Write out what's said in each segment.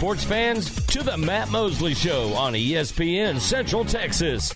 sports fans to the Matt Mosley Show on ESPN Central Texas.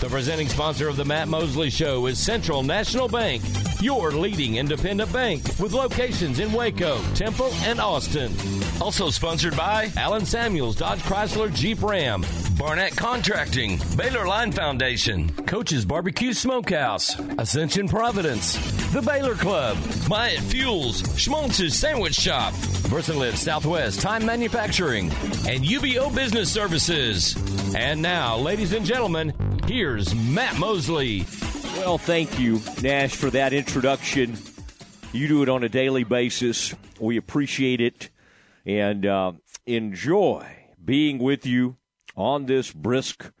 The presenting sponsor of the Matt Mosley Show is Central National Bank, your leading independent bank with locations in Waco, Temple, and Austin. Also sponsored by Allen Samuels, Dodge Chrysler Jeep Ram, Barnett Contracting, Baylor Line Foundation, Coach's Barbecue Smokehouse, Ascension Providence, The Baylor Club, Myatt Fuels, Schmaltz's Sandwich Shop, Versalift Southwest Time Manufacturing, and UBO Business Services. And now, ladies and gentlemen, here's Matt Mosley. Well, thank you, Nash, for that introduction. You do it on a daily basis. We appreciate it and uh, enjoy being with you on this brisk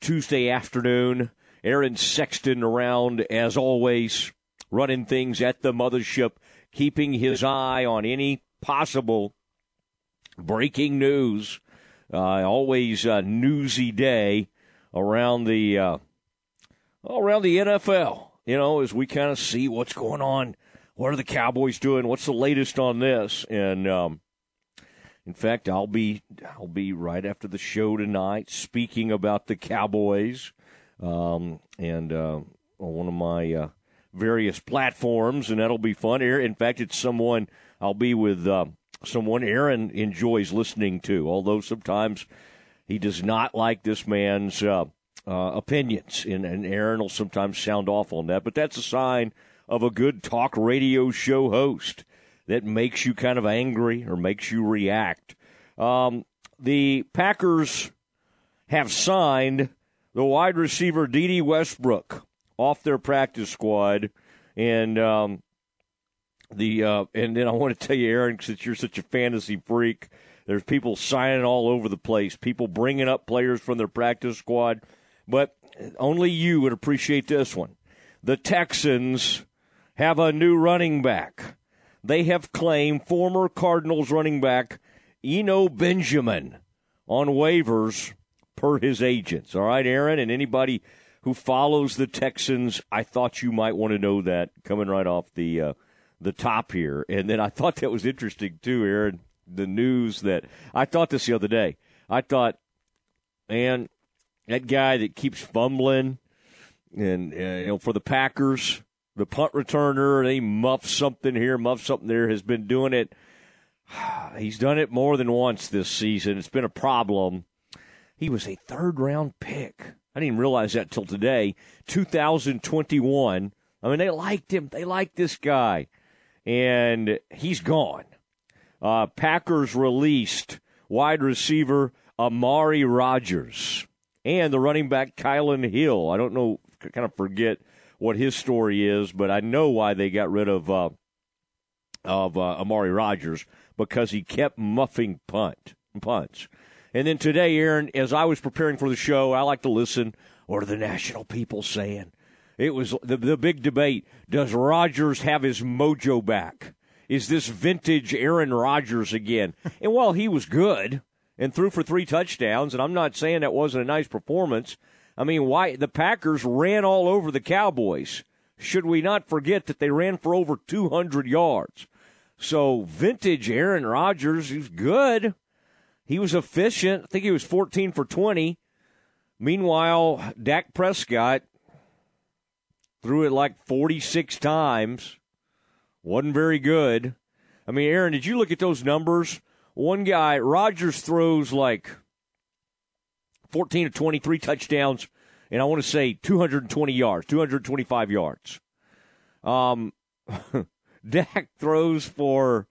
Tuesday afternoon. Aaron Sexton around as always, running things at the mothership, keeping his eye on any possible breaking news. Uh, always a newsy day around the uh, around the NFL. You know, as we kind of see what's going on, what are the Cowboys doing? What's the latest on this? And um, in fact, I'll be I'll be right after the show tonight speaking about the Cowboys, um, and uh, on one of my uh, various platforms, and that'll be fun. In fact, it's someone I'll be with uh, someone Aaron enjoys listening to, although sometimes he does not like this man's uh, uh, opinions, and, and Aaron will sometimes sound off on that. But that's a sign of a good talk radio show host that makes you kind of angry or makes you react. Um, the Packers have signed the wide receiver Dede Westbrook off their practice squad, and um, the uh, and then I want to tell you, Aaron, since you're such a fantasy freak, there's people signing all over the place, people bringing up players from their practice squad, but only you would appreciate this one. The Texans have a new running back. They have claimed former Cardinals running back Eno Benjamin on waivers per his agents. All right, Aaron, and anybody who follows the Texans, I thought you might want to know that coming right off the uh, the top here. And then I thought that was interesting too, Aaron. The news that I thought this the other day. I thought, man, that guy that keeps fumbling, and uh, you know, for the Packers, the punt returner, they muff something here, muff something there, has been doing it. He's done it more than once this season. It's been a problem. He was a third round pick. I didn't even realize that till today, 2021. I mean, they liked him. They liked this guy and he's gone. Uh, Packers released wide receiver Amari Rodgers and the running back Kylin Hill. I don't know, kind of forget what his story is, but I know why they got rid of uh, of uh, Amari Rodgers because he kept muffing punt punts. And then today, Aaron, as I was preparing for the show, I like to listen. What are the national people saying? It was the, the big debate. Does Rodgers have his mojo back? Is this vintage Aaron Rodgers again? and while he was good and threw for three touchdowns, and I'm not saying that wasn't a nice performance, I mean, why the Packers ran all over the Cowboys. Should we not forget that they ran for over 200 yards? So vintage Aaron Rodgers, he's good. He was efficient. I think he was 14 for 20. Meanwhile, Dak Prescott threw it like 46 times. Wasn't very good. I mean, Aaron, did you look at those numbers? One guy, Rodgers throws like 14 to 23 touchdowns, and I want to say 220 yards, 225 yards. Um, Dak throws for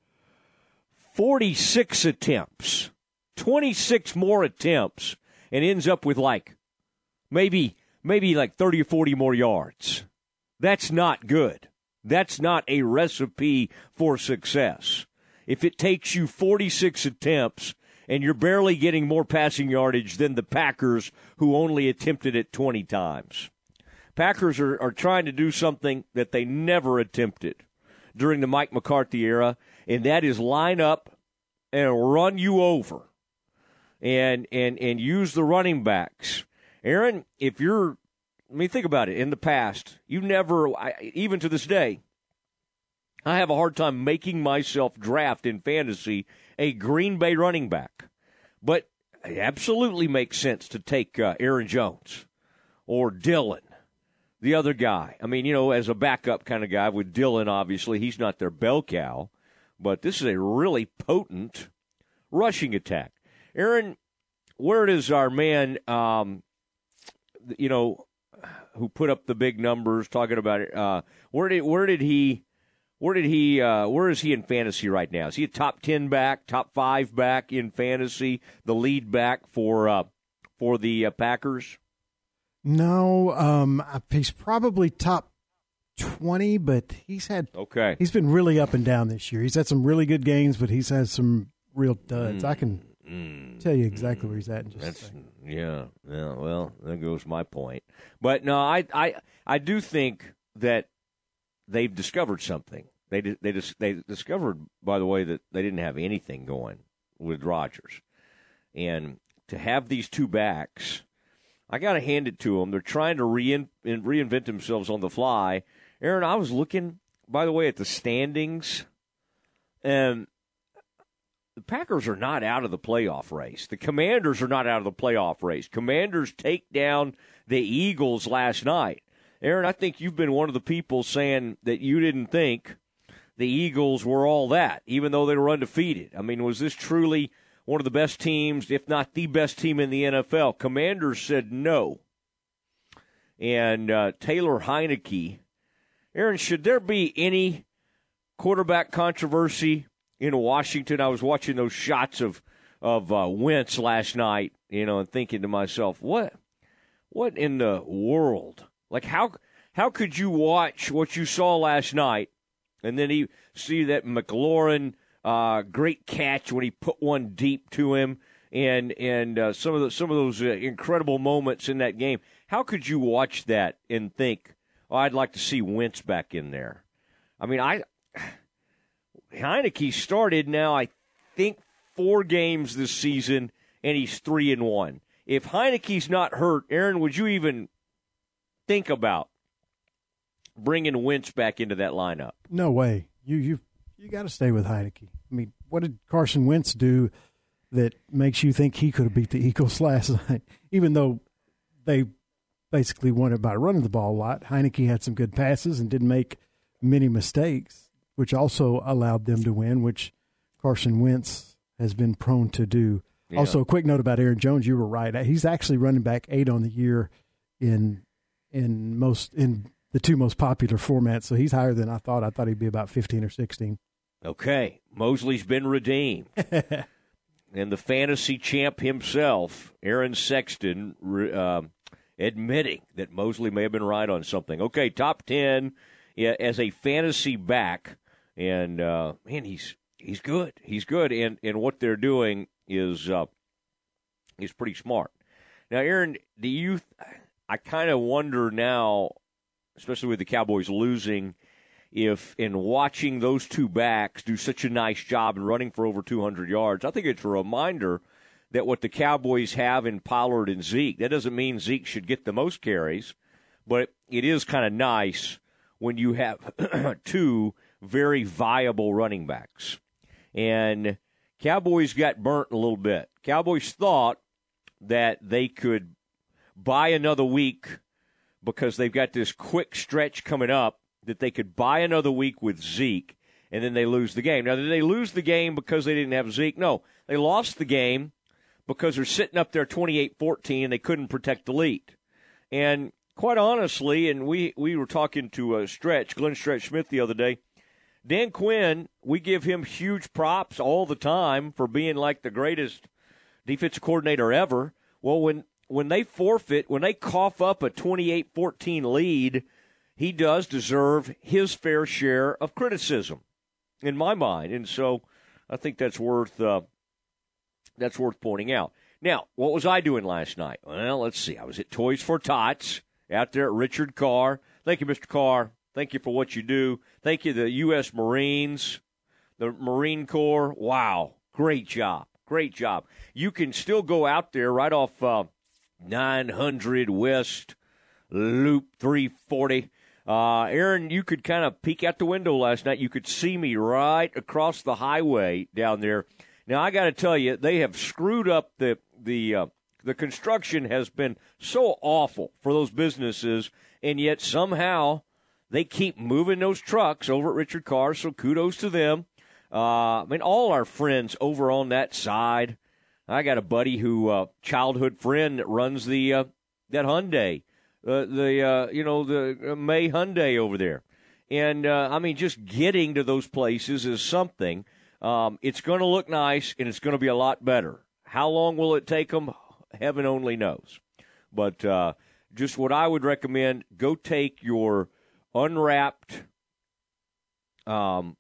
46 attempts, 26 more attempts, and ends up with like maybe maybe like 30 or 40 more yards. That's not good. That's not a recipe for success. If it takes you 46 attempts and you're barely getting more passing yardage than the Packers, who only attempted it 20 times. Packers are, are trying to do something that they never attempted during the Mike McCarthy era, and that is line up and run you over and and and use the running backs. Aaron, if you're I mean, think about it. In the past, you never, even to this day, I have a hard time making myself draft in fantasy a Green Bay running back. But it absolutely makes sense to take uh, Aaron Jones or Dillon, the other guy. I mean, you know, as a backup kind of guy with Dillon, obviously, he's not their bell cow, but this is a really potent rushing attack. Aaron, where does our man, um, you know, who put up the big numbers talking about it, uh, where did where did he where did he? Uh, where is he in fantasy right now? Is he a top ten back, top five back in fantasy? The lead back for uh, for the uh, Packers? No, um, he's probably top twenty, but he's had okay. He's been really up and down this year. He's had some really good games, but he's had some real duds. Mm, I can mm, tell you exactly mm, where he's at in just That's, a second. Yeah, yeah. Well, there goes my point. But no, I I I do think that they've discovered something. They they just they discovered, by the way, that they didn't have anything going with Rodgers, and to have these two backs, I got to hand it to them. They're trying to rein, reinvent themselves on the fly. Aaron, I was looking, by the way, at the standings, and the Packers are not out of the playoff race. The Commanders are not out of the playoff race. Commanders take down the Eagles last night. Aaron, I think you've been one of the people saying that you didn't think the Eagles were all that, even though they were undefeated. I mean, was this truly one of the best teams, if not the best team in the NFL? Commanders said no. And uh, Taylor Heinicke, Aaron, should there be any quarterback controversy in Washington? I was watching those shots of of uh, Wentz last night, you know, and thinking to myself, what, what in the world like how how could you watch what you saw last night and then he see that McLaurin uh, great catch when he put one deep to him and and uh, some of the some of those uh, incredible moments in that game. How could you watch that and think, "Oh, I'd like to see Wentz back in there"? I mean, I Heinicke started now. I think four games this season, and he's three and one. If Heinicke's not hurt, Aaron, would you even think about bringing Wentz back into that lineup. No way. You you you got to stay with Heinicke. I mean, what did Carson Wentz do that makes you think he could have beat the Eagles last night? Even though they basically won it by running the ball a lot, Heinicke had some good passes and didn't make many mistakes, which also allowed them to win, which Carson Wentz has been prone to do. Yeah. Also, a quick note about Aaron Jones. You were right. He's actually running back eight on the year in in most in the two most popular formats. So he's higher than I thought. I thought he'd be about fifteen or sixteen. Okay, Mosley's been redeemed. and the fantasy champ himself, Aaron Sexton, uh, admitting that Mosley may have been right on something. Okay, top ten yeah, as a fantasy back, and uh, man, he's he's good. He's good, and and what they're doing is uh, is pretty smart. Now, Aaron, do you? I kind of wonder now, especially with the Cowboys losing, if in watching those two backs do such a nice job in running for over 200 yards, I think it's a reminder that what the Cowboys have in Pollard and Zeke, that doesn't mean Zeke should get the most carries, but it is kind of nice when you have two very viable running backs. And Cowboys got burnt a little bit. Cowboys thought that they could buy another week because they've got this quick stretch coming up that they could buy another week with Zeke and then they lose the game. Now, did they lose the game because they didn't have Zeke? No. They lost the game because they're sitting up there 28 14 and they couldn't protect the lead. And quite honestly, and we, we were talking to a Stretch, Glenn Stretch Smith, the other day. Dan Quinn, we give him huge props all the time for being like the greatest defensive coordinator ever. Well, when when they forfeit, when they cough up a 28 14 lead, he does deserve his fair share of criticism, in my mind. And so I think that's worth, uh, that's worth pointing out. Now, what was I doing last night? Well, let's see. I was at Toys for Tots out there at Richard Carr. Thank you, Mr. Carr. Thank you for what you do. Thank you, the U.S. Marines, the Marine Corps. Wow. Great job. Great job. You can still go out there right off uh, 900 West Loop 340. Uh, Aaron, you could kind of peek out the window last night. You could see me right across the highway down there. Now I got to tell you, they have screwed up the the uh, the construction has been so awful for those businesses, and yet somehow they keep moving those trucks over at Richard Carr. So kudos to them. Uh, I mean, all our friends over on that side. I got a buddy who, uh, childhood friend that runs the uh, that Hyundai, uh, the uh, you know the uh, May Hyundai over there, and uh, I mean, just getting to those places is something. Um, it's going to look nice, and it's going to be a lot better. How long will it take them? Heaven only knows. But just what I would recommend: go take your unwrapped um,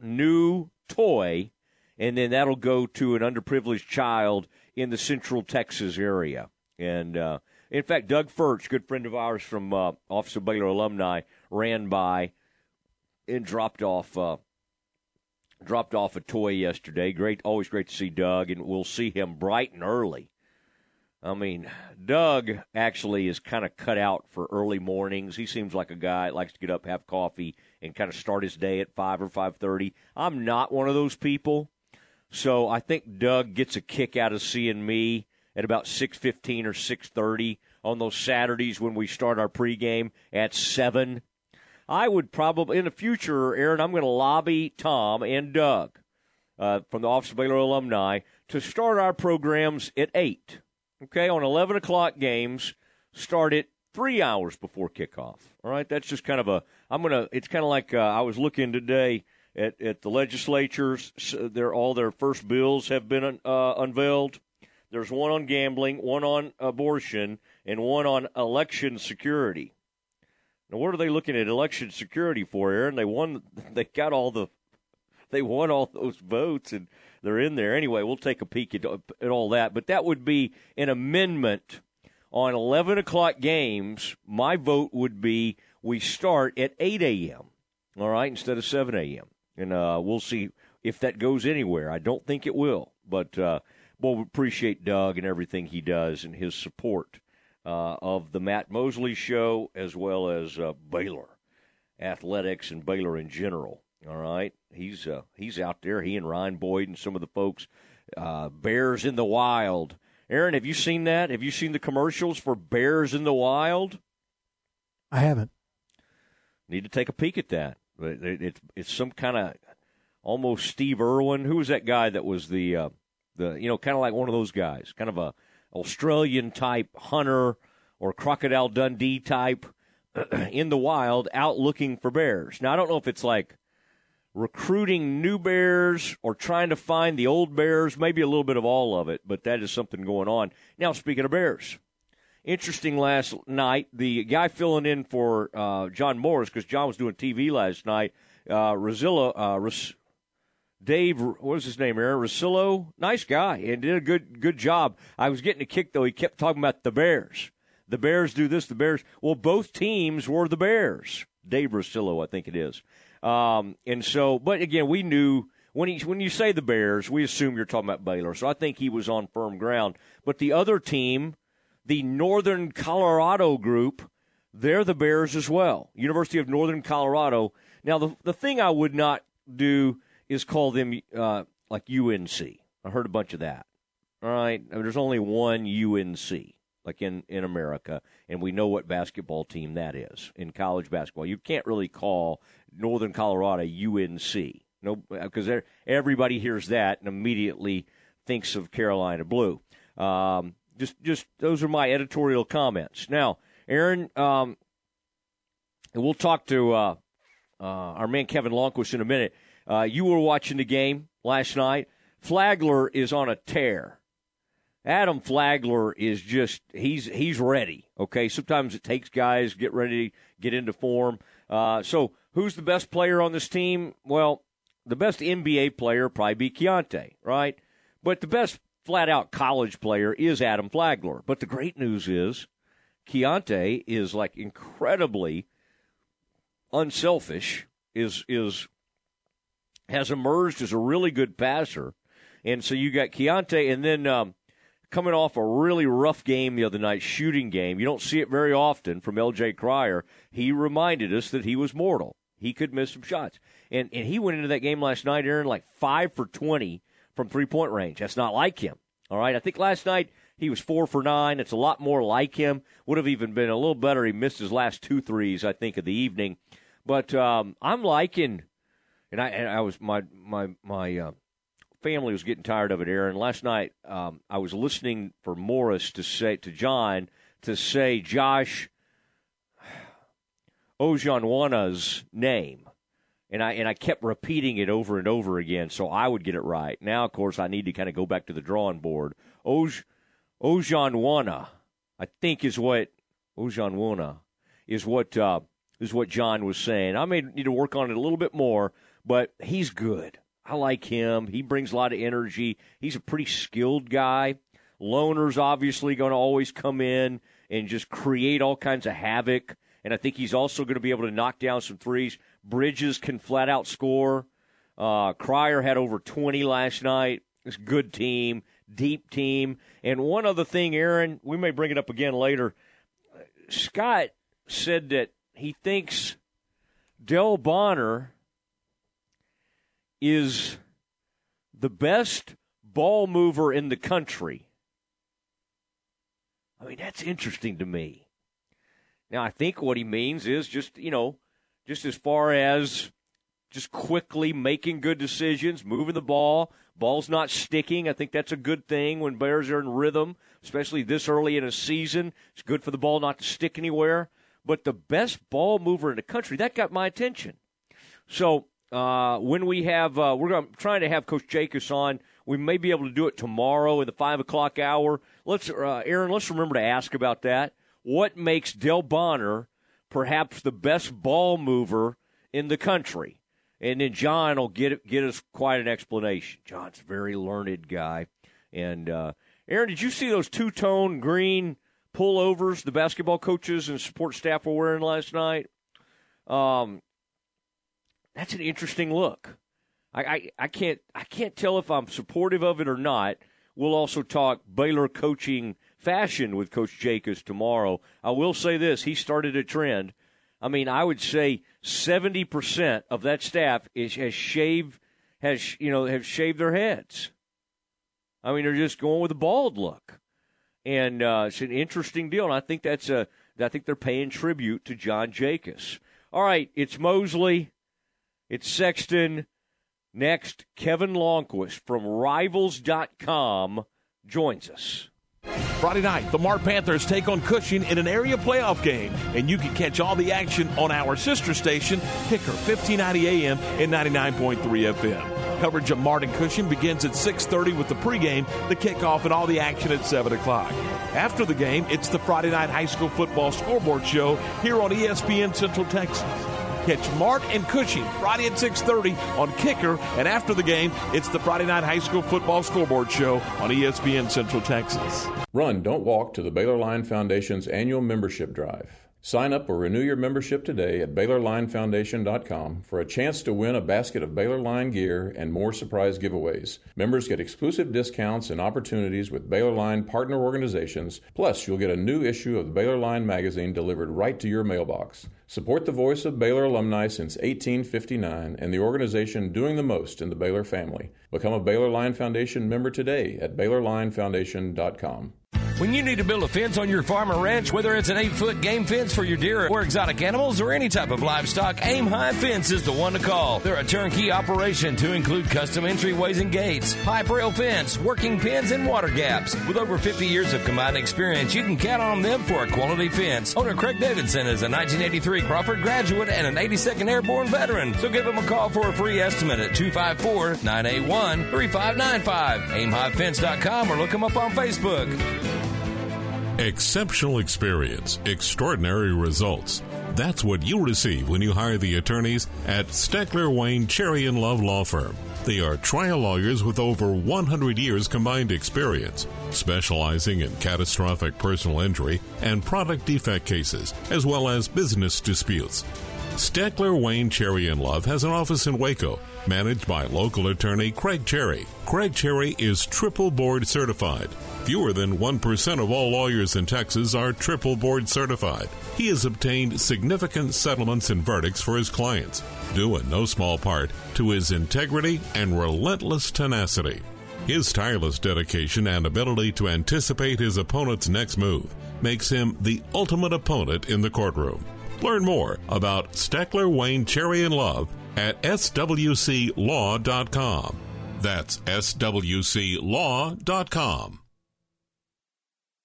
new toy, and then that'll go to an underprivileged child in the Central Texas area. And uh, in fact, Doug Furch, good friend of ours from uh, Office of Baylor alumni, ran by and dropped off uh, dropped off a toy yesterday. Great, always great to see Doug, and we'll see him bright and early. I mean, Doug actually is kind of cut out for early mornings. He seems like a guy that likes to get up, have coffee, and kind of start his day at five or five thirty. I'm not one of those people, so I think Doug gets a kick out of seeing me at about six fifteen or six thirty on those Saturdays when we start our pregame at seven. I would probably in the future, Aaron. I'm going to lobby Tom and Doug uh, from the Office of Baylor alumni to start our programs at eight okay, on 11 o'clock games start it three hours before kickoff. All right, that's just kind of a, I'm to, it's kind of like uh, I was looking today at, at the legislatures. Their, all their first bills have been uh, unveiled. There's one on gambling, one on abortion, and one on election security. Now, what are they looking at election security for, Aaron? They won. They got all the. They won all those votes, and they're in there. Anyway, we'll take a peek at, at all that. But that would be an amendment on 11 o'clock games. My vote would be we start at 8 a.m., all right, instead of 7 a.m. And uh, we'll see if that goes anywhere. I don't think it will. But uh, we'll appreciate Doug and everything he does and his support uh, of the Matt Mosley Show as well as uh, Baylor athletics and Baylor in general. All right, he's uh, he's out there. He and Ryan Boyd and some of the folks. Uh, Bears in the Wild. Aaron, have you seen that? Have you seen the commercials for Bears in the Wild? I haven't. Need to take a peek at that. It's it's some kind of almost Steve Irwin. Who was that guy that was the uh, the you know kind of like one of those guys, kind of a Australian type hunter or crocodile Dundee type in the wild, out looking for bears. Now I don't know if it's like recruiting new bears or trying to find the old bears, maybe a little bit of all of it, but that is something going on. Now, speaking of bears, interesting last night, the guy filling in for uh, John Morris, because John was doing TV last night, uh, Rosillo, uh, Ros- Dave, what was his name, Aaron? Rosillo, nice guy, and did a good good job. I was getting a kick, though. He kept talking about the Bears. The Bears do this, the Bears. Well, both teams were the Bears. Dave Rosillo, I think it is. Um, and so, but again, we knew when he, when you say the Bears, we assume you're talking about Baylor. So I think he was on firm ground. But the other team, the Northern Colorado group, they're the Bears as well. University of Northern Colorado. Now, the the thing I would not do is call them uh, like UNC. I heard a bunch of that. All right, I mean, there's only one UNC like in, in America, and we know what basketball team that is in college basketball. You can't really call Northern Colorado UNC, no, because everybody hears that and immediately thinks of Carolina Blue. Um, just, just those are my editorial comments. Now, Aaron, um, we'll talk to uh, uh, our man Kevin Lonnquist in a minute. Uh, you were watching the game last night. Flagler is on a tear. Adam Flagler is just he's he's ready. Okay, sometimes it takes guys get ready, get into form. Uh, so who's the best player on this team? Well, the best NBA player probably be Keyonte, right? But the best flat out college player is Adam Flagler. But the great news is Keyonte is like incredibly unselfish. Is is has emerged as a really good passer, and so you got Keyonte, and then. Um, coming off a really rough game the other night, shooting game. You don't see it very often from L.J. Cryer. He reminded us that he was mortal. He could miss some shots. And, and he went into that game last night, Aaron, like 5 for 20 from three point range. That's not like him. All right. I think last night he was 4 for 9. It's a lot more like him. Would have even been a little better. He missed his last two threes, I think, of the evening. But um, I'm liking, and I, and I was, my, my, my, uh, family was getting tired of it, Aaron. Last night, um, I was listening for Morris to say to John to say Josh Ojianwuna's name, and I and I kept repeating it over and over again, so I would get it right. Now, of course, I need to kind of go back to the drawing board. Oj Ojianwuna, I think, is what Ojianwuna is what uh, is what John was saying. I may need to work on it a little bit more, but he's good. I like him. He brings a lot of energy. He's a pretty skilled guy. Lohner's obviously going to always come in and just create all kinds of havoc. And I think he's also going to be able to knock down some threes. Bridges can flat out score. Uh, Cryer had over 20 last night. It's a good team, deep team. And one other thing, Aaron, we may bring it up again later. Scott said that he thinks Dale Bonner is the best ball mover in the country. I mean, that's interesting to me. Now, I think what he means is just, you know, just as far as just quickly making good decisions, moving the ball, ball's not sticking. I think that's a good thing when Bears are in rhythm, especially this early in a season. It's good for the ball not to stick anywhere. But the best ball mover in the country, that got my attention. So uh, when we have, uh, we're going trying to have Coach Jacobs on. We may be able to do it tomorrow in the five o'clock hour. Let's, uh, Aaron, let's remember to ask about that. What makes Dale Bonner perhaps the best ball mover in the country? And then John will get get us quite an explanation. John's a very learned guy. And uh, Aaron, did you see those two tone green pullovers the basketball coaches and support staff were wearing last night? Um, that's an interesting look. I, I, I can't I can't tell if I'm supportive of it or not. We'll also talk Baylor coaching fashion with Coach Jacobs tomorrow. I will say this: he started a trend. I mean, I would say seventy percent of that staff is has shaved has you know have shaved their heads. I mean, they're just going with a bald look, and uh, it's an interesting deal. And I think that's a I think they're paying tribute to John Jacobs. All right, it's Mosley. It's Sexton. Next, Kevin Lonnquist from Rivals.com joins us. Friday night, the Mart Panthers take on Cushing in an area playoff game, and you can catch all the action on our sister station, Kicker 1590 AM and 99.3 FM. Coverage of Mart and Cushing begins at 6.30 with the pregame, the kickoff, and all the action at 7 o'clock. After the game, it's the Friday Night High School Football Scoreboard Show here on ESPN Central Texas. Catch Mart and Cushing Friday at 6.30 on Kicker. And after the game, it's the Friday Night High School Football Scoreboard Show on ESPN Central Texas. Run, don't walk to the Baylor Line Foundation's annual membership drive. Sign up or renew your membership today at BaylorLineFoundation.com for a chance to win a basket of Baylor Line gear and more surprise giveaways. Members get exclusive discounts and opportunities with Baylor Line partner organizations. Plus, you'll get a new issue of the Baylor Line magazine delivered right to your mailbox. Support the voice of Baylor alumni since 1859 and the organization doing the most in the Baylor family. Become a Baylor Line Foundation member today at BaylorLineFoundation.com. When you need to build a fence on your farm or ranch, whether it's an eight foot game fence for your deer or exotic animals or any type of livestock, Aim High Fence is the one to call. They're a turnkey operation to include custom entryways and gates, pipe rail fence, working pins, and water gaps. With over 50 years of combined experience, you can count on them for a quality fence. Owner Craig Davidson is a 1983 Crawford graduate and an 82nd Airborne veteran. So give him a call for a free estimate at 254 981 3595. AimHighFence.com or look him up on Facebook. Exceptional experience, extraordinary results. That's what you receive when you hire the attorneys at Steckler Wayne Cherry and Love Law Firm. They are trial lawyers with over 100 years combined experience, specializing in catastrophic personal injury and product defect cases, as well as business disputes. Steckler Wayne Cherry and Love has an office in Waco, managed by local attorney Craig Cherry. Craig Cherry is triple board certified Fewer than 1% of all lawyers in Texas are triple board certified. He has obtained significant settlements and verdicts for his clients, due in no small part to his integrity and relentless tenacity. His tireless dedication and ability to anticipate his opponent's next move makes him the ultimate opponent in the courtroom. Learn more about Steckler, Wayne, Cherry, and Love at swclaw.com. That's swclaw.com.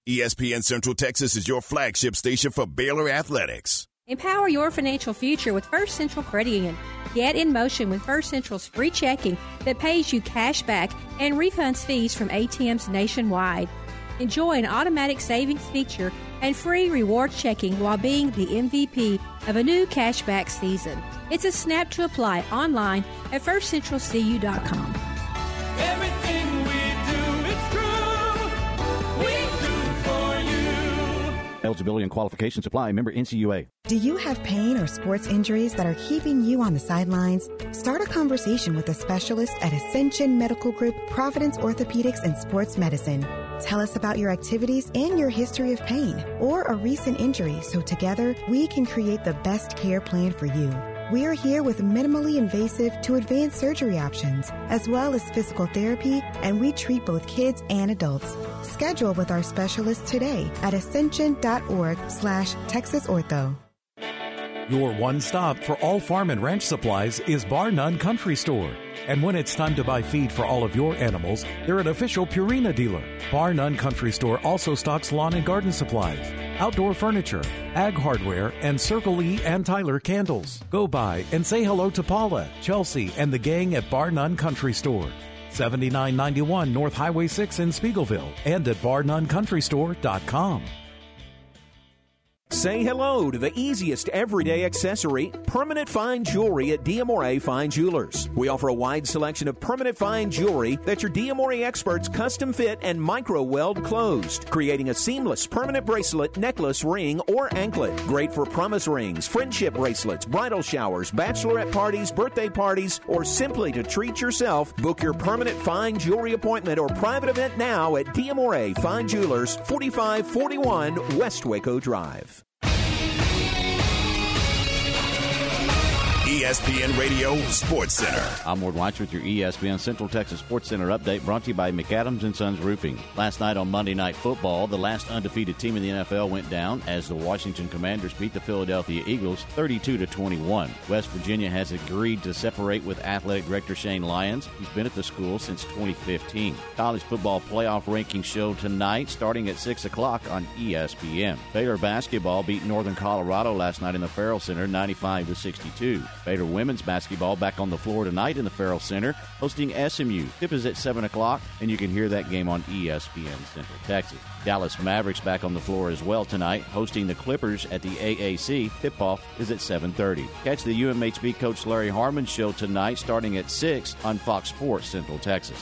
ESPN Central Texas is your flagship station for Baylor Athletics. Empower your financial future with First Central Credit Union. Get in motion with First Central's free checking that pays you cash back and refunds fees from ATMs nationwide. Enjoy an automatic savings feature and free reward checking while being the MVP of a new cashback season. It's a snap to apply online at firstcentralcu.com. Everything Eligibility and qualifications apply. Member NCUA. Do you have pain or sports injuries that are keeping you on the sidelines? Start a conversation with a specialist at Ascension Medical Group, Providence Orthopedics and Sports Medicine. Tell us about your activities and your history of pain or a recent injury so together we can create the best care plan for you. We're here with minimally invasive to advanced surgery options, as well as physical therapy, and we treat both kids and adults. Schedule with our specialist today at ascension.org slash texasortho. Your one stop for all farm and ranch supplies is Bar None Country Store. And when it's time to buy feed for all of your animals, they're an official Purina dealer. Bar None Country Store also stocks lawn and garden supplies, outdoor furniture, ag hardware, and Circle E and Tyler candles. Go by and say hello to Paula, Chelsea, and the gang at Bar None Country Store. 7991 North Highway 6 in Speegleville and at barnuncountrystore.com. Say hello to the easiest everyday accessory, permanent fine jewelry at Diamore Fine Jewelers. We offer a wide selection of permanent fine jewelry that your Diamore experts custom fit and micro weld closed, creating a seamless permanent bracelet, necklace, ring, or anklet. Great for promise rings, friendship bracelets, bridal showers, bachelorette parties, birthday parties, or simply to treat yourself. Book your permanent fine jewelry appointment or private event now at Diamore Fine Jewelers, 4541 West Waco Drive. ESPN Radio Sports Center. I'm Ward Weitz with your ESPN Central Texas Sports Center update brought to you by McAdams and Sons Roofing. Last night on Monday Night Football, the last undefeated team in the NFL went down as the Washington Commanders beat the Philadelphia Eagles 32 to 21. West Virginia has agreed to separate with athletic director Shane Lyons. He's been at the school since 2015. College football playoff rankings show tonight starting at 6 o'clock on ESPN. Baylor basketball beat Northern Colorado last night in the Ferrell Center 95 to 62. Baylor women's basketball back on the floor tonight in the Ferrell Center, hosting SMU. Tip is at 7 o'clock, and you can hear that game on ESPN Central Texas. Dallas Mavericks back on the floor as well tonight, hosting the Clippers at the AAC. Tip-off is at 7.30. Catch the UMHB coach Larry Harmon show tonight starting at 6 on Fox Sports Central Texas.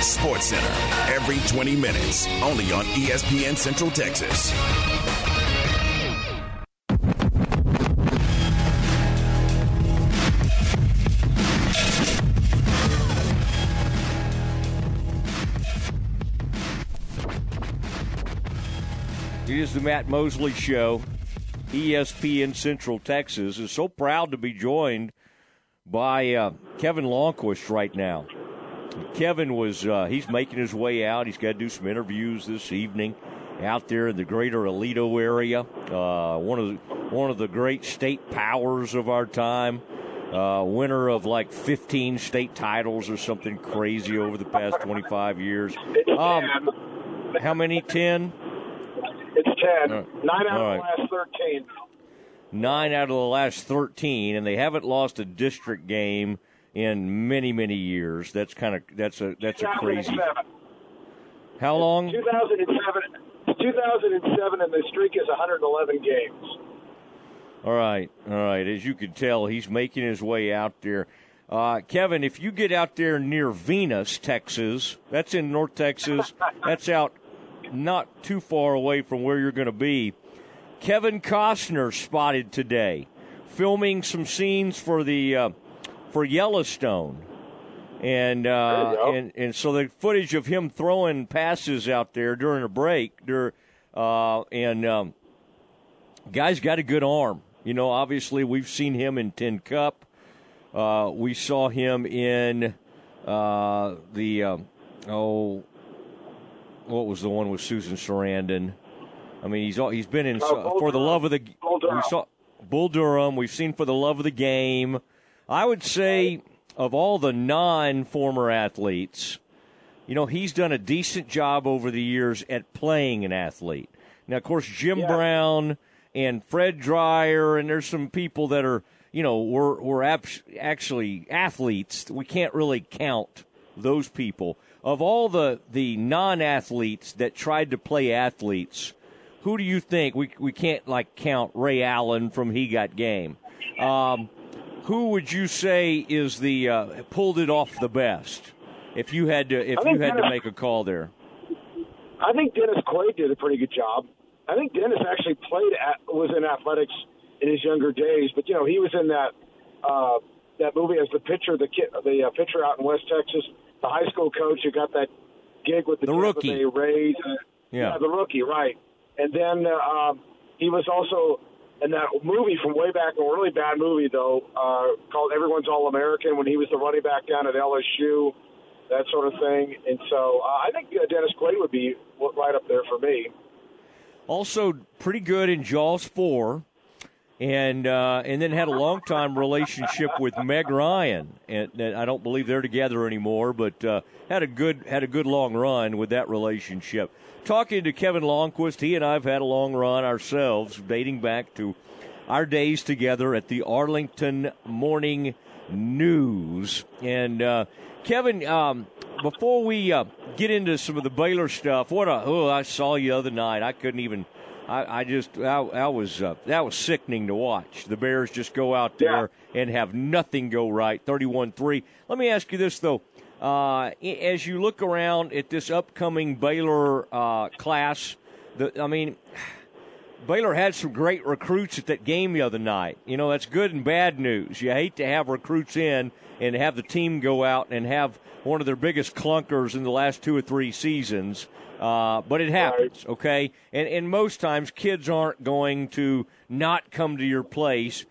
Sports Center, every 20 minutes, only on ESPN Central Texas. It is the Matt Mosley Show. ESPN Central Texas is so proud to be joined by uh, Kevin Lonnquist right now. Kevin was uh, he's making his way out. He's got to do some interviews this evening out there in the greater Aledo area. Uh, one of the, one of the great state powers of our time. Uh, winner of like 15 state titles or something crazy over the past 25 years. Um, how many? 10? It's 10. Nine out All of right. the last 13. nine out of the last 13 and they haven't lost a district game in many many years that's kind of that's a that's a crazy 2007. how long 2007, 2007, and the streak is 111 games. all right all right as you can tell he's making his way out there uh, Kevin, if you get out there near Venus, Texas, that's in North Texas, that's out not too far away from where you're going to be. Kevin Costner spotted today, filming some scenes for the uh, for Yellowstone. and uh, and and so the footage of him throwing passes out there during a break, during, uh, and um, guy's got a good arm. You know, obviously we've seen him in Tin Cup. Uh, we saw him in uh, the um, oh, what was the one with Susan Sarandon? I mean, he's he's been in Oh, for the love of the Bull Durham. we saw Bull Durham. We've seen for the love of the game. I would say of all the non-former athletes, you know, he's done a decent job over the years at playing an athlete. Now, of course, Jim Brown and Fred Dryer, and there's some people that are, you know, were were abs- actually athletes. We can't really count those people. Of all the the non-athletes that tried to play athletes, who do you think we we can't like count Ray Allen from He Got Game? Um, who would you say is the uh, pulled it off the best? If you had to, if you had to make a call there, I think Dennis Quaid did a pretty good job. I think Dennis actually played at, was in athletics in his younger days, but you know he was in that uh, that movie as the pitcher, the kid, the uh, pitcher out in West Texas, the high school coach who got that gig with the, The rookie. Bay Rays. Yeah. the rookie, right? And then uh, um, he was also in that movie from way back, a really bad movie though, uh, called Everyone's All American when he was the running back down at LSU, that sort of thing. And so uh, I think uh, Dennis Quaid would be right up there for me. also pretty good in Jaws four, and uh, and then had a long time relationship with Meg Ryan, and, and I don't believe they're together anymore, but uh, had a good had a good long run with that relationship. Talking to Kevin Lonnquist, he and I've had a long run ourselves, dating back to our days together at the Arlington Morning News. And uh, Kevin, um, before we uh, get into some of the Baylor stuff, what a oh I saw you the other night. I couldn't even. I, I just I, I was uh, that was sickening to watch. The Bears just go out there and have nothing go right. Thirty-one-three. Let me ask you this though. Uh, as you look around at this upcoming Baylor uh, class, the, I mean, Baylor had some great recruits at that game the other night. You know, that's good and bad news. You hate to have recruits in and have the team go out and have one of their biggest clunkers in the last two or three seasons. Uh, but it happens, okay? And, and most times kids aren't going to not come to your place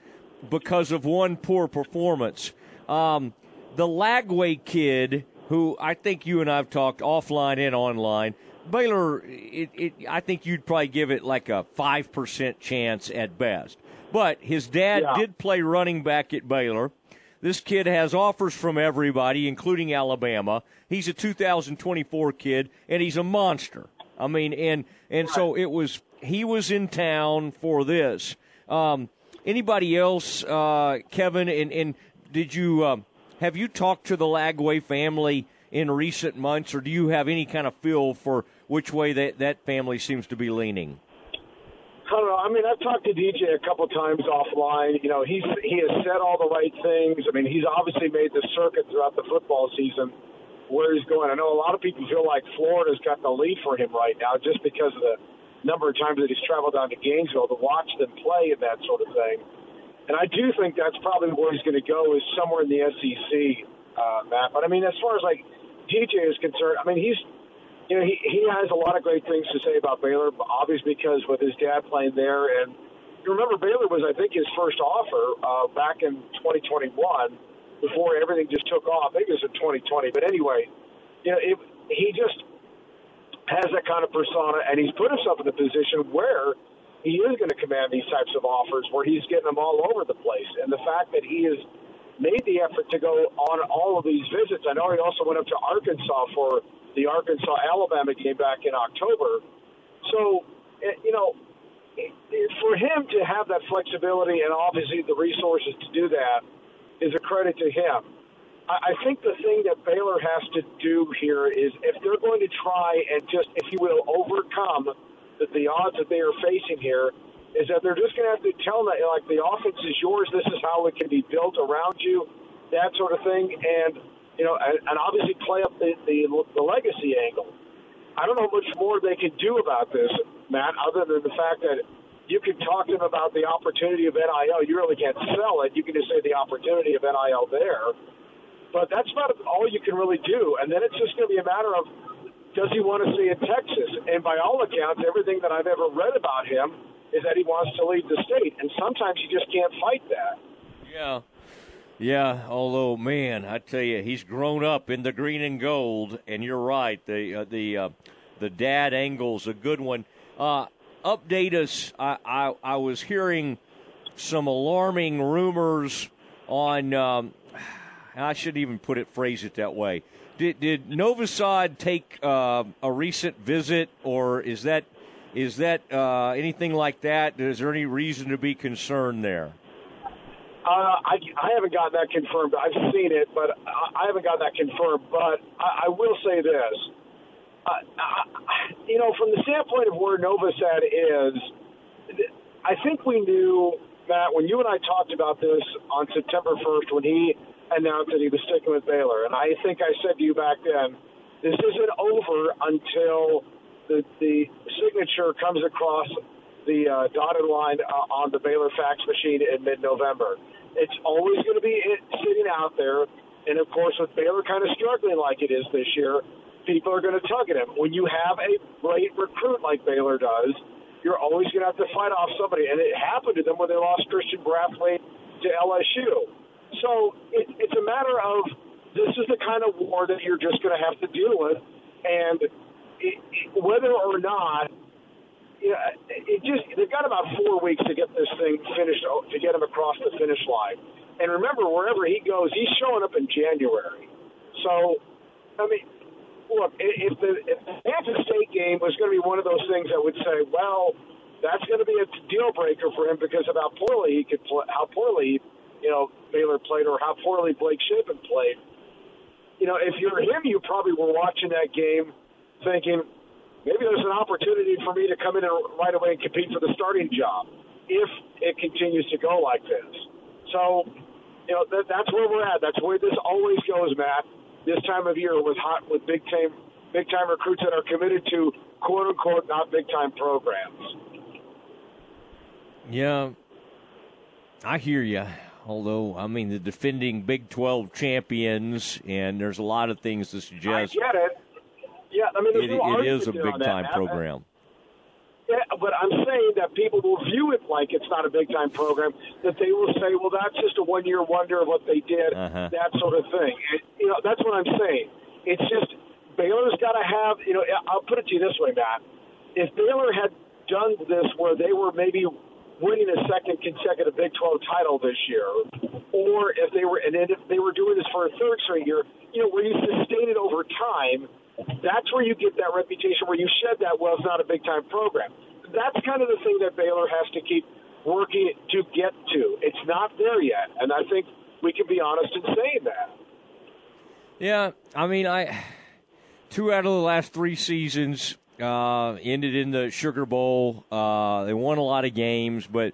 because of one poor performance. Um, the Lagway kid, who I think you and I've talked offline and online, Baylor, it, it, I think you'd probably give it like a 5% chance at best. But his dad Yeah. did play running back at Baylor. This kid has offers from everybody, including Alabama. He's a 2024 kid, and he's a monster. I mean, and and so it was. He was in town for this. Um, anybody else, uh, Kevin? And, and did you um, have you talked to the Lagway family in recent months, or do you have any kind of feel for which way that that family seems to be leaning? I don't know. I mean, I've talked to DJ a couple times offline. You know, he's he has said all the right things. I mean, he's obviously made the circuit throughout the football season where he's going. I know a lot of people feel like Florida's got the lead for him right now just because of the number of times that he's traveled down to Gainesville to watch them play and that sort of thing. And I do think that's probably where he's going to go is somewhere in the SEC, uh, Matt. But I mean, as far as like DJ is concerned, I mean, he's you know, he, he has a lot of great things to say about Baylor, obviously because with his dad playing there. And you remember, Baylor was, I think, his first offer uh, back in 2021 before everything just took off. Maybe it was in 2020. But anyway, you know, it, he just has that kind of persona, and he's put himself in a position where he is going to command these types of offers where he's getting them all over the place. And the fact that he has made the effort to go on all of these visits, I know he also went up to Arkansas for the Arkansas Alabama game back in October. So, eh, you know, for him to have that flexibility and obviously the resources to do that is a credit to him. I I think the thing that Baylor has to do here is if they're going to try and just, if you will, overcome the, the odds that they are facing here, is that they're just going to have to tell them, like, the offense is yours. This is how it can be built around you, that sort of thing. And, you know, and, and obviously play up the, the, the legacy angle. I don't know much more they can do about this, Matt, other than the fact that you can talk to them about the opportunity of NIL. You really can't sell it. You can just say the opportunity of NIL there. But that's about all you can really do. And then it's just going to be a matter of does he want to stay in Texas? And by all accounts, everything that I've ever read about him is that he wants to leave the state. And sometimes you just can't fight that. Yeah. Yeah, although man, I tell you, he's grown up in the green and gold, and you're right. The uh, the uh, the dad angle's a good one. Uh, update us. I, I I was hearing some alarming rumors on. Um, I shouldn't even put it phrase it that way. Did did Novosad take uh, a recent visit, or is that is that uh, anything like that? Is there any reason to be concerned there? Uh, I, I haven't gotten that confirmed. I've seen it, but I, I haven't gotten that confirmed. But I, I will say this. Uh, you know, from the standpoint of where Novosad is, I think we knew, Matt, when you and I talked about this on September 1st when he announced that he was sticking with Baylor. And I think I said to you back then, this isn't over until the, the signature comes across the uh, dotted line uh, on the Baylor fax machine in mid-November. It's always going to be sitting out there, and of course, with Baylor kind of struggling like it is this year, people are going to tug at him. When you have a great recruit like Baylor does, you're always going to have to fight off somebody, and it happened to them when they lost Christian Brathwaite to LSU. So it, it's a matter of this is the kind of war that you're just going to have to deal with, and it, it, whether or not yeah, it just they've got about four weeks to get this thing finished to get him across the finish line. And remember, wherever he goes, he's showing up in January. So, I mean, look, if the if the Kansas State game was going to be one of those things that would say, well, that's going to be a deal breaker for him because of how poorly he could play, how poorly you know Baylor played, or how poorly Blake Shapen played. You know, if you're him, you probably were watching that game thinking, maybe there's an opportunity for me to come in and right away and compete for the starting job if it continues to go like this. So, you know, that, that's where we're at. That's where this always goes, Matt. This time of year with hot with big time big time recruits that are committed to quote unquote not big time programs. Yeah, I hear you. Although, I mean, the defending Big 12 champions, and there's a lot of things to suggest. I get it. Yeah, I mean, it, no it is a big time that. program. Yeah, but I'm saying that people will view it like it's not a big time program. That they will say, "Well, that's just a one year wonder of what they did," uh-huh. that sort of thing. And, you know, that's what I'm saying. It's just Baylor's got to have. You know, I'll put it to you this way, Matt. If Baylor had done this where they were maybe winning a second consecutive Big 12 title this year, or if they were and if they were doing this for a third straight year, you know, where you sustain it over time that's where you get that reputation where you shed that, well, it's not a big time program. That's kind of the thing that Baylor has to keep working to get to. It's not there yet. And I think we can be honest in saying that. Yeah, I mean, I two out of the last three seasons uh, ended in the Sugar Bowl. Uh, they won a lot of games, but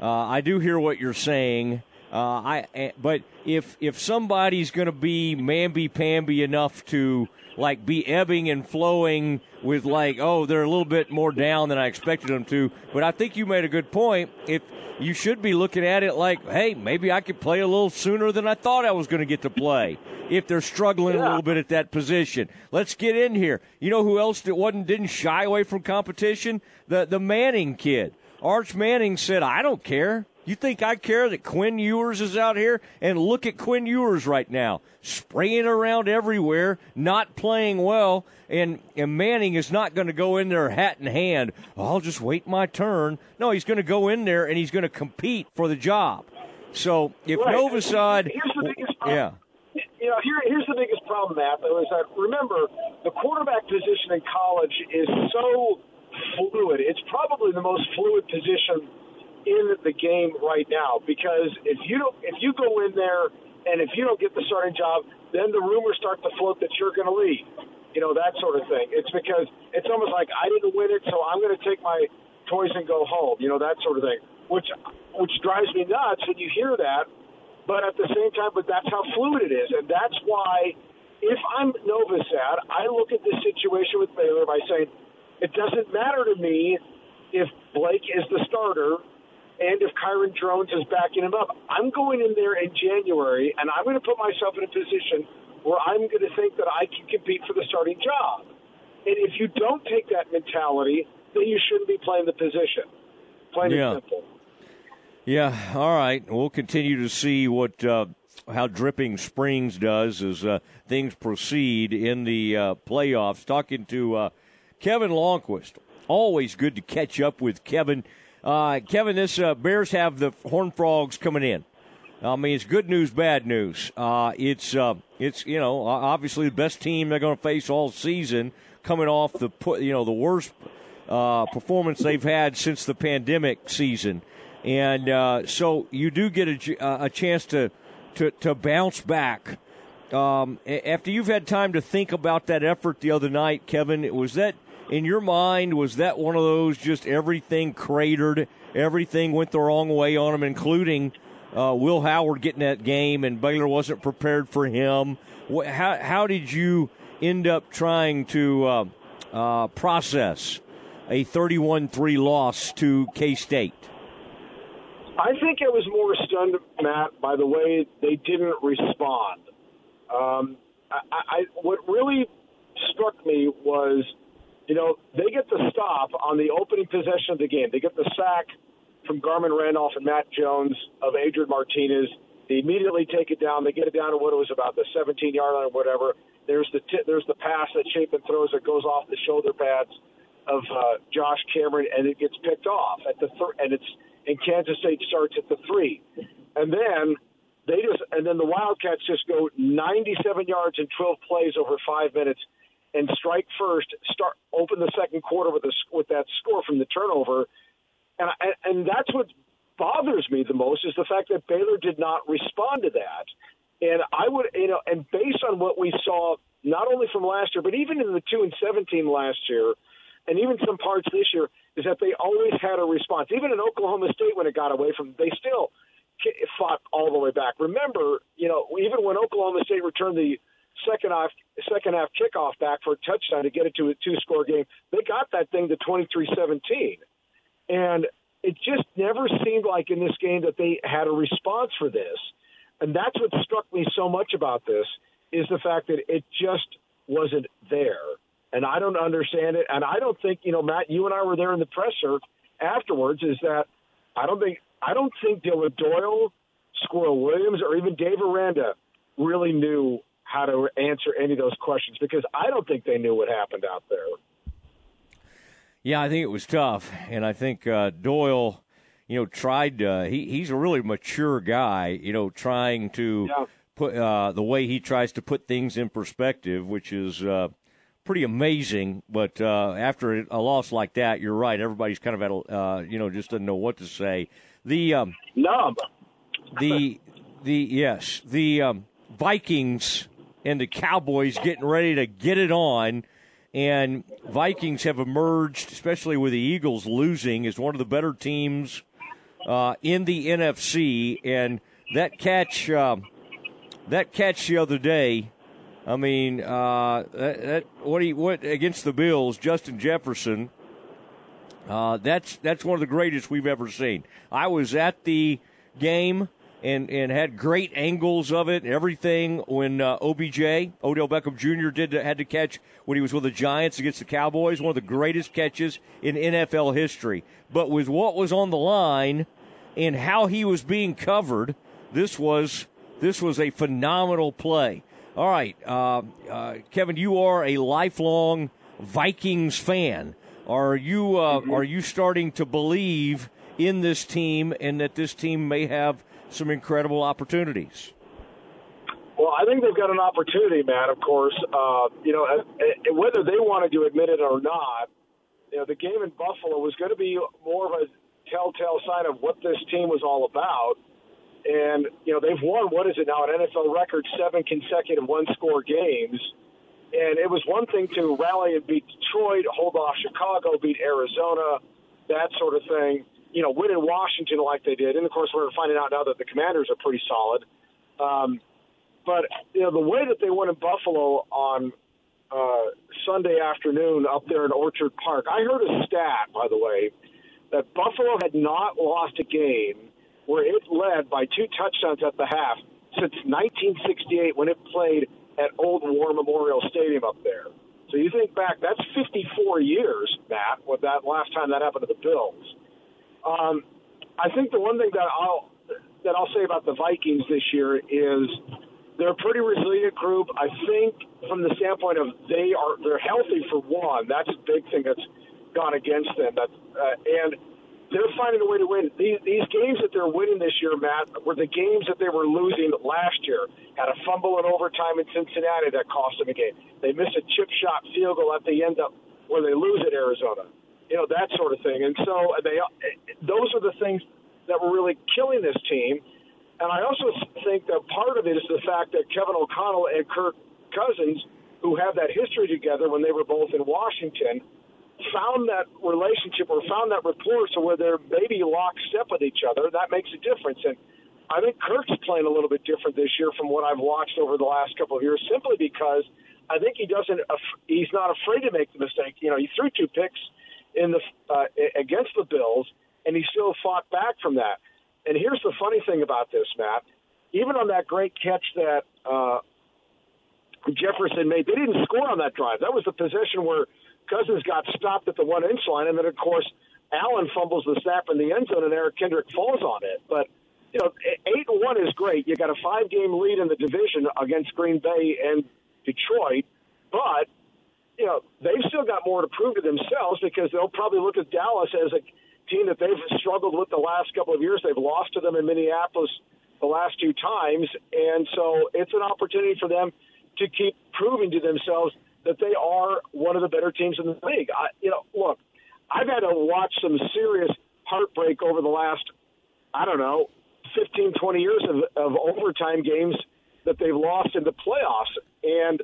uh, I do hear what you're saying. Uh, I eh, but if if somebody's going to be mamby pamby enough to like be ebbing and flowing with like, oh, they're a little bit more down than I expected them to. But I think you made a good point. If you should be looking at it like, hey, maybe I could play a little sooner than I thought I was going to get to play. If they're struggling yeah. a little bit at that position, let's get in here. You know who else that wasn't didn't shy away from competition? The the Manning kid. Arch Manning said, I don't care. You think I care that Quinn Ewers is out here? And look at Quinn Ewers right now, spraying around everywhere, not playing well. And, and Manning is not going to go in there hat in hand. Oh, I'll just wait my turn. No, he's going to go in there and he's going to compete for the job. So if right. Novosad, here's the biggest problem. yeah. You know, here, here's the biggest problem, Matt. Though, is that remember the quarterback position in college is so fluid. It's probably the most fluid position in the game right now because if you don't, if you go in there and if you don't get the starting job, then the rumors start to float that you're going to leave. You know that sort of thing. It's because it's almost like I didn't win it, so I'm going to take my toys and go home. You know that sort of thing, which which drives me nuts when you hear that. But at the same time, but that's how fluid it is, and that's why if I'm Novosad, I look at this situation with Baylor by saying it doesn't matter to me if Blake is the starter and if Kyron Drones is backing him up. I'm going in there in January, and I'm going to put myself in a position where I'm going to think that I can compete for the starting job. And if you don't take that mentality, then you shouldn't be playing the position. Plain Yeah. and simple. Yeah, all right. We'll continue to see what uh, how Dripping Springs does as uh, things proceed in the uh, playoffs. Talking to uh, Kevin Lonnquist. Always good to catch up with Kevin. Uh, Kevin, this uh, Bears have the Horn Frogs coming in. I mean, it's good news, bad news. Uh, it's uh, it's you know obviously the best team they're going to face all season, coming off the you know the worst uh, performance they've had since the pandemic season, and uh, so you do get a, a chance to to, to bounce back. Um, after you've had time to think about that effort the other night, Kevin, was that in your mind? Was that one of those just everything cratered, everything went the wrong way on them, including uh, Will Howard getting that game, and Baylor wasn't prepared for him? How how did you end up trying to uh, uh, process a 31-3 loss to K State? I think I was more stunned, Matt, by the way they didn't respond. Um, I, I, what really struck me was, you know, they get the stop on the opening possession of the game. They get the sack from Garmon Randolph and Matt Jones of Adrian Martinez. They immediately take it down. They get it down to what it was about the 17 yard line or whatever. There's the t- there's the pass that Shapen throws that goes off the shoulder pads of uh, Josh Cameron, and it gets picked off at the third, and it's and Kansas State starts at the three, and then they just and then the Wildcats just go 97 yards in 12 plays over five minutes, and strike first, start open the second quarter with a with that score from the turnover, and and that's what bothers me the most is the fact that Baylor did not respond to that. And I would, you know, and based on what we saw, not only from last year, but even in the two and seventeen last year, and even some parts this year, is that they always had a response. Even in Oklahoma State, when it got away from, they still fought all the way back. Remember, you know, even when Oklahoma State returned the second half second half kickoff back for a touchdown to get it to a two score game, they got that thing to 23-17. and it just never seemed like in this game that they had a response for this. And that's what struck me so much about this is the fact that it just wasn't there. And I don't understand it. And I don't think, you know, Matt, you and I were there in the presser afterwards, is that I don't think I don't think Dillon Doyle, Squirrel Williams, or even Dave Aranda really knew how to answer any of those questions because I don't think they knew what happened out there. Yeah, I think it was tough, and I think uh, Doyle, you know, tried. Uh, he he's a really mature guy, you know, trying to put uh, the way he tries to put things in perspective, which is uh, pretty amazing. But uh, after a loss like that, you're right. Everybody's kind of at, a, uh, you know, just doesn't know what to say. The um, numb. the the yes, the um, Vikings and the Cowboys getting ready to get it on. And Vikings have emerged, especially with the Eagles losing, as one of the better teams uh, in the NFC. And that catch, uh, that catch the other day, I mean, uh, that, that what he what against the Bills, Justin Jefferson. Uh, that's that's one of the greatest we've ever seen. I was at the game and and had great angles of it and everything when uh, OBJ Odell Beckham Jr. did had to catch when he was with the Giants against the Cowboys, one of the greatest catches in NFL history. But with what was on the line and how he was being covered, this was this was a phenomenal play. All right, uh, uh, Kevin, you are a lifelong Vikings fan. Are you uh, are you starting to believe in this team and that this team may have some incredible opportunities? Well, I think they've got an opportunity, Matt. Of course, uh, you know, uh, whether they wanted to admit it or not, you know, the game in Buffalo was going to be more of a telltale sign of what this team was all about. And you know, they've won what is it now an NFL record seven consecutive one-score games. And it was one thing to rally and beat Detroit, hold off Chicago, beat Arizona, that sort of thing. You know, win in Washington like they did. And of course, we're finding out now that the Commanders are pretty solid. Um, but you know, the way that they won in Buffalo on uh, Sunday afternoon up there in Orchard Park, I heard a stat, by the way, that Buffalo had not lost a game where it led by two touchdowns at the half since 1968 when it played at Old War Memorial Stadium up there. So you think back, that's 54 years, Matt, with that last time that happened to the Bills. Um, I think the one thing that I'll that I'll say about the Vikings this year is they're a pretty resilient group. I think from the standpoint of they are they're healthy for one. That's a big thing that's gone against them. That uh, and they're finding a way to win. These, these games that they're winning this year, Matt, were the games that they were losing last year. Had a fumble in overtime in Cincinnati that cost them a game. They missed a chip shot field goal at the end of where they lose at Arizona. You know that sort of thing. And so they, those are the things that were really killing this team. And I also think that part of it is the fact that Kevin O'Connell and Kirk Cousins, who have that history together when they were both in Washington, found that relationship or found that rapport so where they're maybe lockstep with each other, that makes a difference. And I think Kirk's playing a little bit different this year from what I've watched over the last couple of years, simply because I think he doesn't. He's not afraid to make the mistake. You know, he threw two picks in the uh, against the Bills, and he still fought back from that. And here's the funny thing about this, Matt. Even on that great catch that uh, Jefferson made, they didn't score on that drive. That was the possession where Cousins got stopped at the one inch line, and then of course Allen fumbles the snap in the end zone, and Eric Kendricks falls on it. But you know, eight and one is great. You got a five game lead in the division against Green Bay and Detroit, but you know they've still got more to prove to themselves because they'll probably look at Dallas as a team that they've struggled with the last couple of years. They've lost to them in Minneapolis the last two times, and so it's an opportunity for them to keep proving to themselves that they are one of the better teams in the league. I, you know, look, I've had to watch some serious heartbreak over the last, I don't know, 15, 20 years of, of overtime games that they've lost in the playoffs. And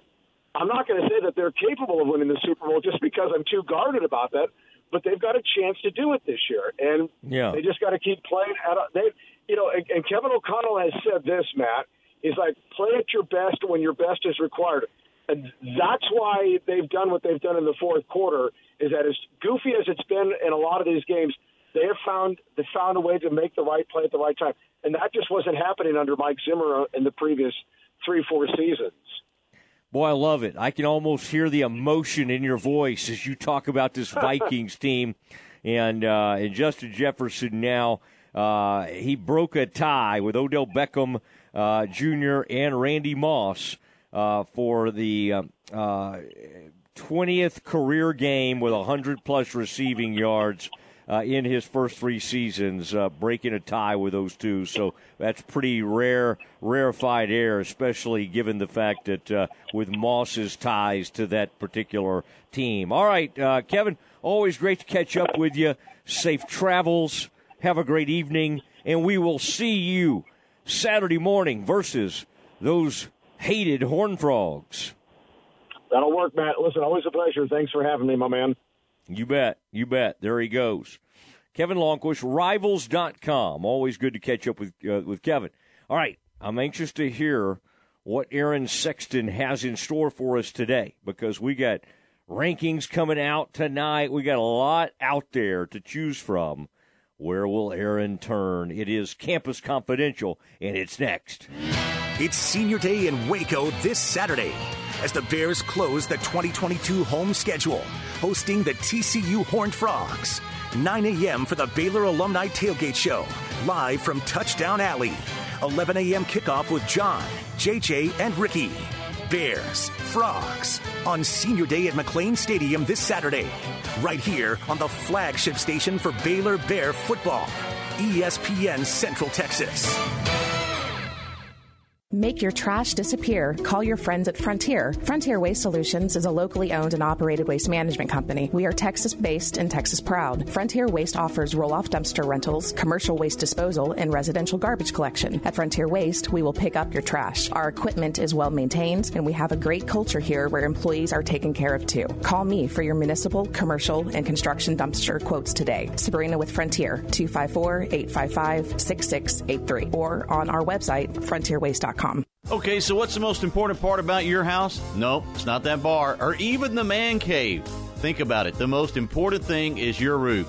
I'm not going to say that they're capable of winning the Super Bowl just because I'm too guarded about that, but they've got a chance to do it this year. And yeah. they just got to keep playing. At a, they, you know, and, and Kevin O'Connell has said this, Matt, is like play at your best when your best is required. And that's why they've done what they've done in the fourth quarter. Is that as goofy as it's been in a lot of these games, they have found they found a way to make the right play at the right time, and that just wasn't happening under Mike Zimmer in the previous three four seasons. Boy, I love it. I can almost hear the emotion in your voice as you talk about this Vikings team, and uh, and Justin Jefferson now. Uh, he broke a tie with Odell Beckham uh, Jr. and Randy Moss uh, for the um, uh, 20th career game with 100 plus receiving yards. Uh, in his first three seasons, uh, breaking a tie with those two. So that's pretty rare, rarefied air, especially given the fact that uh, with Moss's ties to that particular team. All right, uh, Kevin, always great to catch up with you. Safe travels. Have a great evening, and we will see you Saturday morning versus those hated horn frogs. That'll work, Matt. Listen, always a pleasure. Thanks for having me, my man. You bet. You bet. There he goes. Kevin Lonnquist, Rivals.com. Always good to catch up with, uh, with Kevin. All right. I'm anxious to hear what Aaron Sexton has in store for us today because we got rankings coming out tonight. We got a lot out there to choose from. Where will Aaron turn? It is Campus Confidential, and it's next. It's Senior Day in Waco this Saturday as the Bears close the 2022 home schedule, hosting the TCU Horned Frogs. 9 a.m. for the Baylor Alumni Tailgate Show, live from Touchdown Alley. 11 a.m. kickoff with John, JJ, and Ricky. Bears, Frogs, on Senior Day at McLane Stadium this Saturday. Right here on the flagship station for Baylor Bear football, ESPN Central Texas. Make your trash disappear. Call your friends at Frontier. Frontier Waste Solutions is a locally owned and operated waste management company. We are Texas based and Texas proud. Frontier Waste offers roll off dumpster rentals, commercial waste disposal, and residential garbage collection. At Frontier Waste, we will pick up your trash. Our equipment is well maintained, and we have a great culture here where employees are taken care of too. Call me for your municipal, commercial, and construction dumpster quotes today. Sabrina with Frontier, 254 855 6683, or on our website, frontierwaste.com. Okay, so what's the most important part about your house? Nope, it's not that bar or even the man cave. Think about it. The most important thing is your roof.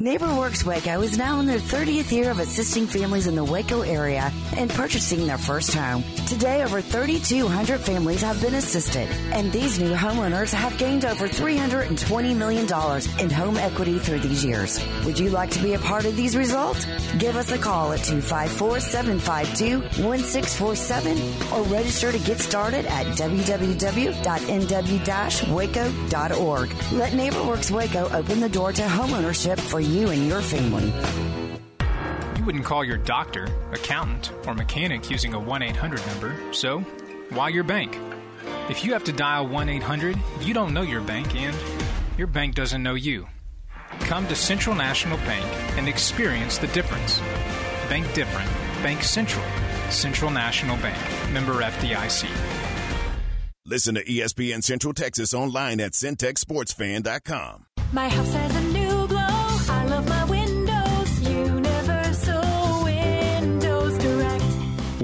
NeighborWorks Waco is now in their 30th year of assisting families in the Waco area and purchasing their first home. Today, over 3,200 families have been assisted, and these new homeowners have gained over $320 million in home equity through these years. Would you like to be a part of these results? Give us a call at 254 752 1647 or register to get started at www.nw waco.org. Let NeighborWorks Waco open the door to homeownership for you and your family. You wouldn't call your doctor, accountant, or mechanic using a 1 800 number, so why your bank? If you have to dial 1 800, you don't know your bank and your bank doesn't know you. Come to Central National Bank and experience the difference. Bank different. Bank Central. Central National Bank. Member FDIC. Listen to ESPN Central Texas online at centexsportsfan.com. My house has a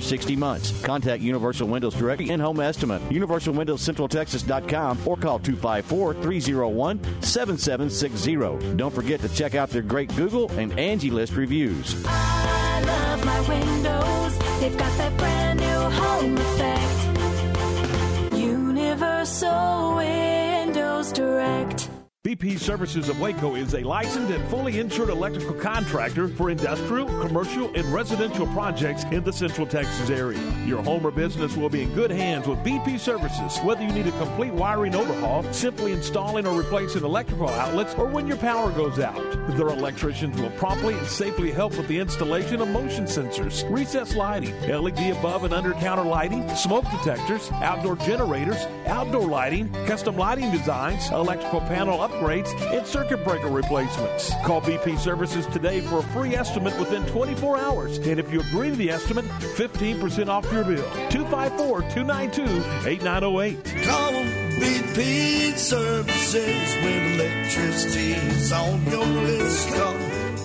60 months. Contact Universal Windows Direct in home estimate, universalwindowscentraltexas.com, or call 254 301 7760. Don't forget to check out their great Google and Angie List reviews. I love my windows. They've got that brand new home effect. Universal Windows Direct. BP Services of Waco is a licensed and fully insured electrical contractor for industrial, commercial, and residential projects in the Central Texas area. Your home or business will be in good hands with BP Services, whether you need a complete wiring overhaul, simply installing or replacing electrical outlets, or when your power goes out. Their electricians will promptly and safely help with the installation of motion sensors, recessed lighting, LED above and under counter lighting, smoke detectors, outdoor generators, outdoor lighting, custom lighting designs, electrical panel upgrades, and circuit breaker replacements. Call BP Services today for a free estimate within 24 hours. And if you agree to the estimate, 15% off your bill. 254 292 8908. Call BP Services when electricity's on your list. Call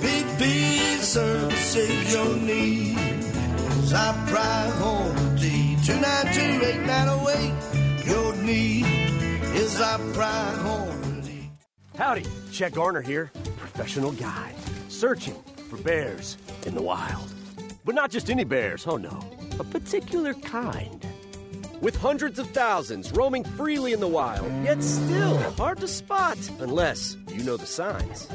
BP Services your needs. I priority 292 8908. Your need is our priority. Howdy, Chet Garner here, professional guide, searching for bears in the wild. But not just any bears, oh no, a particular kind. With hundreds of thousands roaming freely in the wild, yet still hard to spot unless you know the signs.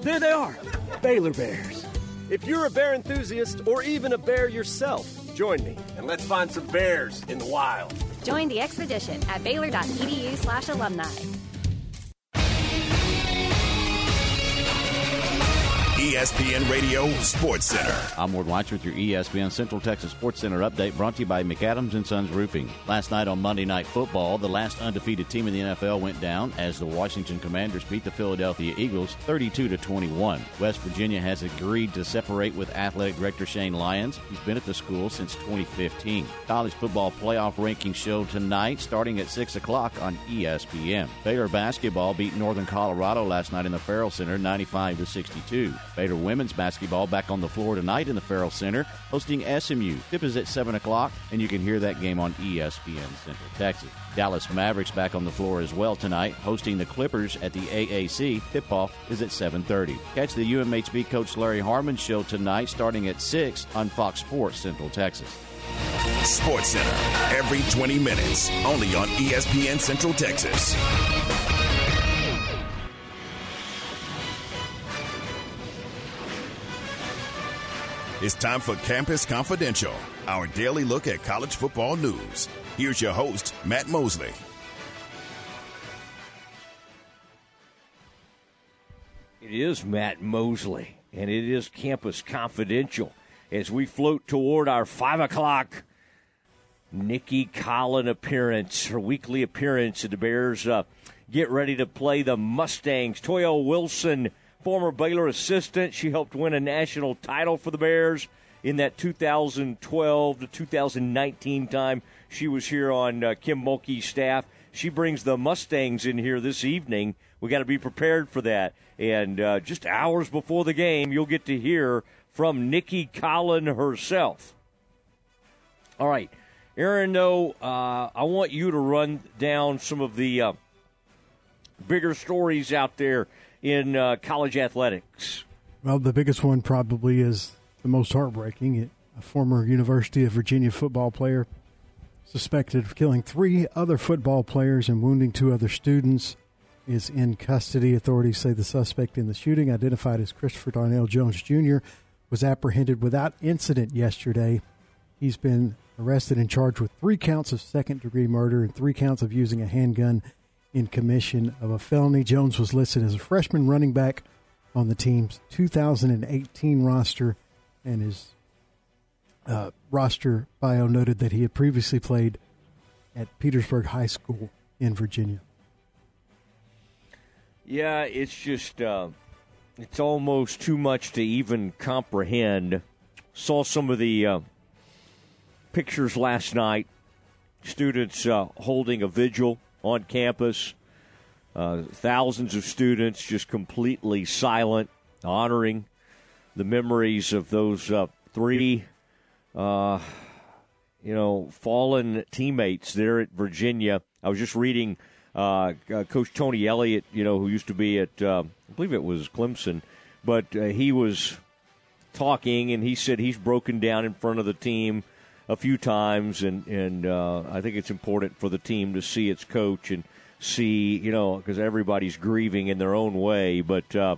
There they are, Baylor Bears. If you're a bear enthusiast or even a bear yourself, join me and let's find some bears in the wild. Join the expedition at baylor.edu ESPN Radio Sports Center. I'm Ward Weitz with your ESPN Central Texas Sports Center update brought to you by McAdams and Sons Roofing. Last night on Monday Night Football, the last undefeated team in the NFL went down as the Washington Commanders beat the Philadelphia Eagles 32 to 21. West Virginia has agreed to separate with athletic director Shane Lyons. He's been at the school since 2015. College football playoff rankings show tonight starting at 6 o'clock on ESPN. Baylor basketball beat Northern Colorado last night in the Ferrell Center 95 to 62. Baylor women's basketball back on the floor tonight in the Ferrell Center, hosting SMU. Tip is at 7 o'clock, and you can hear that game on ESPN Central Texas. Dallas Mavericks back on the floor as well tonight, hosting the Clippers at the AAC. Tip-off is at 7.30. Catch the UMHB coach Larry Harmon show tonight starting at 6 on Fox Sports Central Texas. Sports Center, every 20 minutes, only on ESPN Central Texas. It's time for Campus Confidential, our daily look at college football news. Here's your host, Matt Mosley. It is Matt Mosley, and it is Campus Confidential as we float toward our 5 o'clock Nicki Collen appearance, her weekly appearance. At the Bears uh, get ready to play the Mustangs. Toyelle Wilson, former Baylor assistant, she helped win a national title for the Bears in that 2012 to 2019 time. She was here on uh, Kim Mulkey's staff. She brings the Mustangs in here this evening. We got to be prepared for that. And uh, just hours before the game, you'll get to hear from Nicki Collen herself. All right. Aaron, though, uh, I want you to run down some of the uh, bigger stories out there in uh, college athletics. Well, the biggest one probably is the most heartbreaking. A former University of Virginia football player suspected of killing three other football players and wounding two other students is in custody. Authorities say the suspect in the shooting, identified as Christopher Darnell Jones Jr., was apprehended without incident yesterday. He's been arrested and charged with three counts of second degree murder and three counts of using a handgun in commission of a felony. Jones was listed as a freshman running back on the team's 2018 roster, and his uh, roster bio noted that he had previously played at Petersburg High School in Virginia. Yeah, it's just uh, it's almost too much to even comprehend. Saw some of the uh, pictures last night. Students uh, holding a vigil on campus. Uh, thousands of students just completely silent, honoring the memories of those uh, three, uh, you know, fallen teammates there at Virginia. I was just reading uh, uh, Coach Tony Elliott, you know, who used to be at, uh, I believe it was Clemson, but he was talking and he said he's broken down in front of the team a few times, and and uh, I think it's important for the team to see its coach and see, you know, because everybody's grieving in their own way, but. Uh,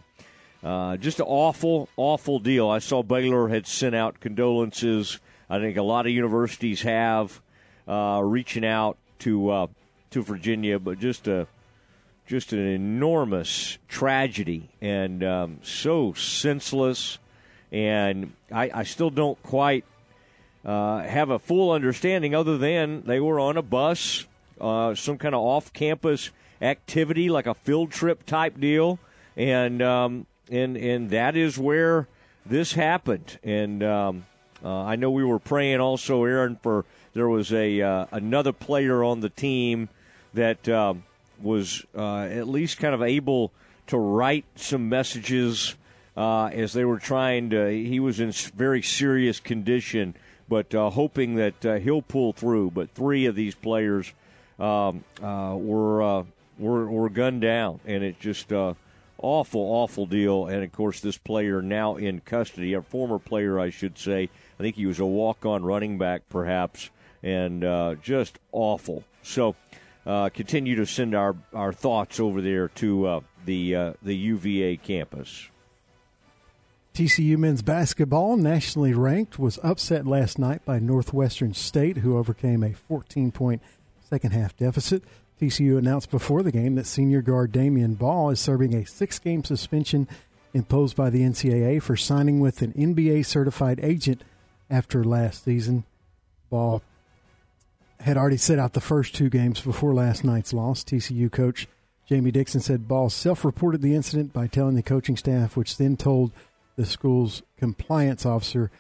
uh, just an awful, awful deal. I saw Baylor had sent out condolences. I think a lot of universities have uh, reaching out to uh, to Virginia, but just a just an enormous tragedy and um, so senseless. And I, I still don't quite uh, have a full understanding, other than they were on a bus, uh, some kind of off-campus activity, like a field trip type deal, and um, and and that is where this happened. And um, uh, I know we were praying also, Aaron, for there was a uh, another player on the team that um, was uh, at least kind of able to write some messages uh, as they were trying to. He was in very serious condition, but uh, hoping that uh, he'll pull through. But three of these players um, uh, were, uh, were were gunned down, and it's just uh, awful, awful deal. And of course, this player now in custody, a former player, I should say. I think he was a walk-on running back, perhaps, and uh, just awful. So, continue to send our, our thoughts over there to the the UVA campus. TCU men's basketball, nationally ranked, was upset last night by Northwestern State, who overcame a 14 point second half deficit. TCU announced before the game that senior guard Damion Baugh is serving a six game suspension imposed by the NCAA for signing with an NBA certified agent after last season. Baugh had already set out the first two games before last night's loss. TCU coach Jamie Dixon said Baugh self reported the incident by telling the coaching staff, which then told the school's compliance officer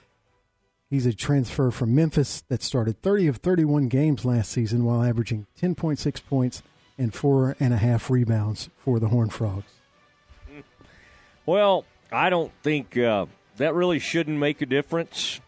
he's a transfer from Memphis that started 30 of 31 games last season while averaging 10.6 points and four and a half rebounds for the Horned Frogs. Well, I don't think uh, that really shouldn't make a difference.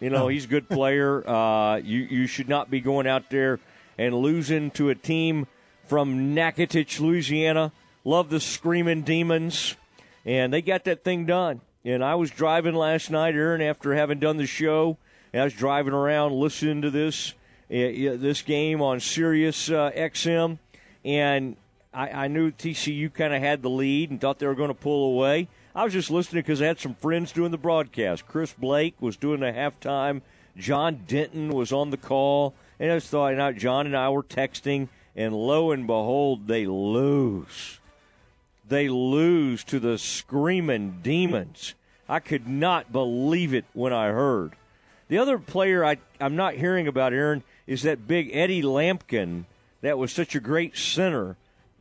You know, he's a good player. Uh, you you should not be going out there and losing to a team from Natchitoches, Louisiana. Love the Screaming Demons, and they got that thing done. And I was driving last night, Aaron, after having done the show, I was driving around listening to this uh, this game on Sirius uh, XM, and I, I knew TCU kind of had the lead and thought they were going to pull away. I was just listening because I had some friends doing the broadcast. Chris Blake was doing the halftime. John Denton was on the call, and I just thought, know, John and I were texting, and lo and behold, they lose. They lose to the screaming demons. I could not believe it when I heard. The other player I, I'm not hearing about, Aaron, is that big Eddie Lampkin that was such a great center.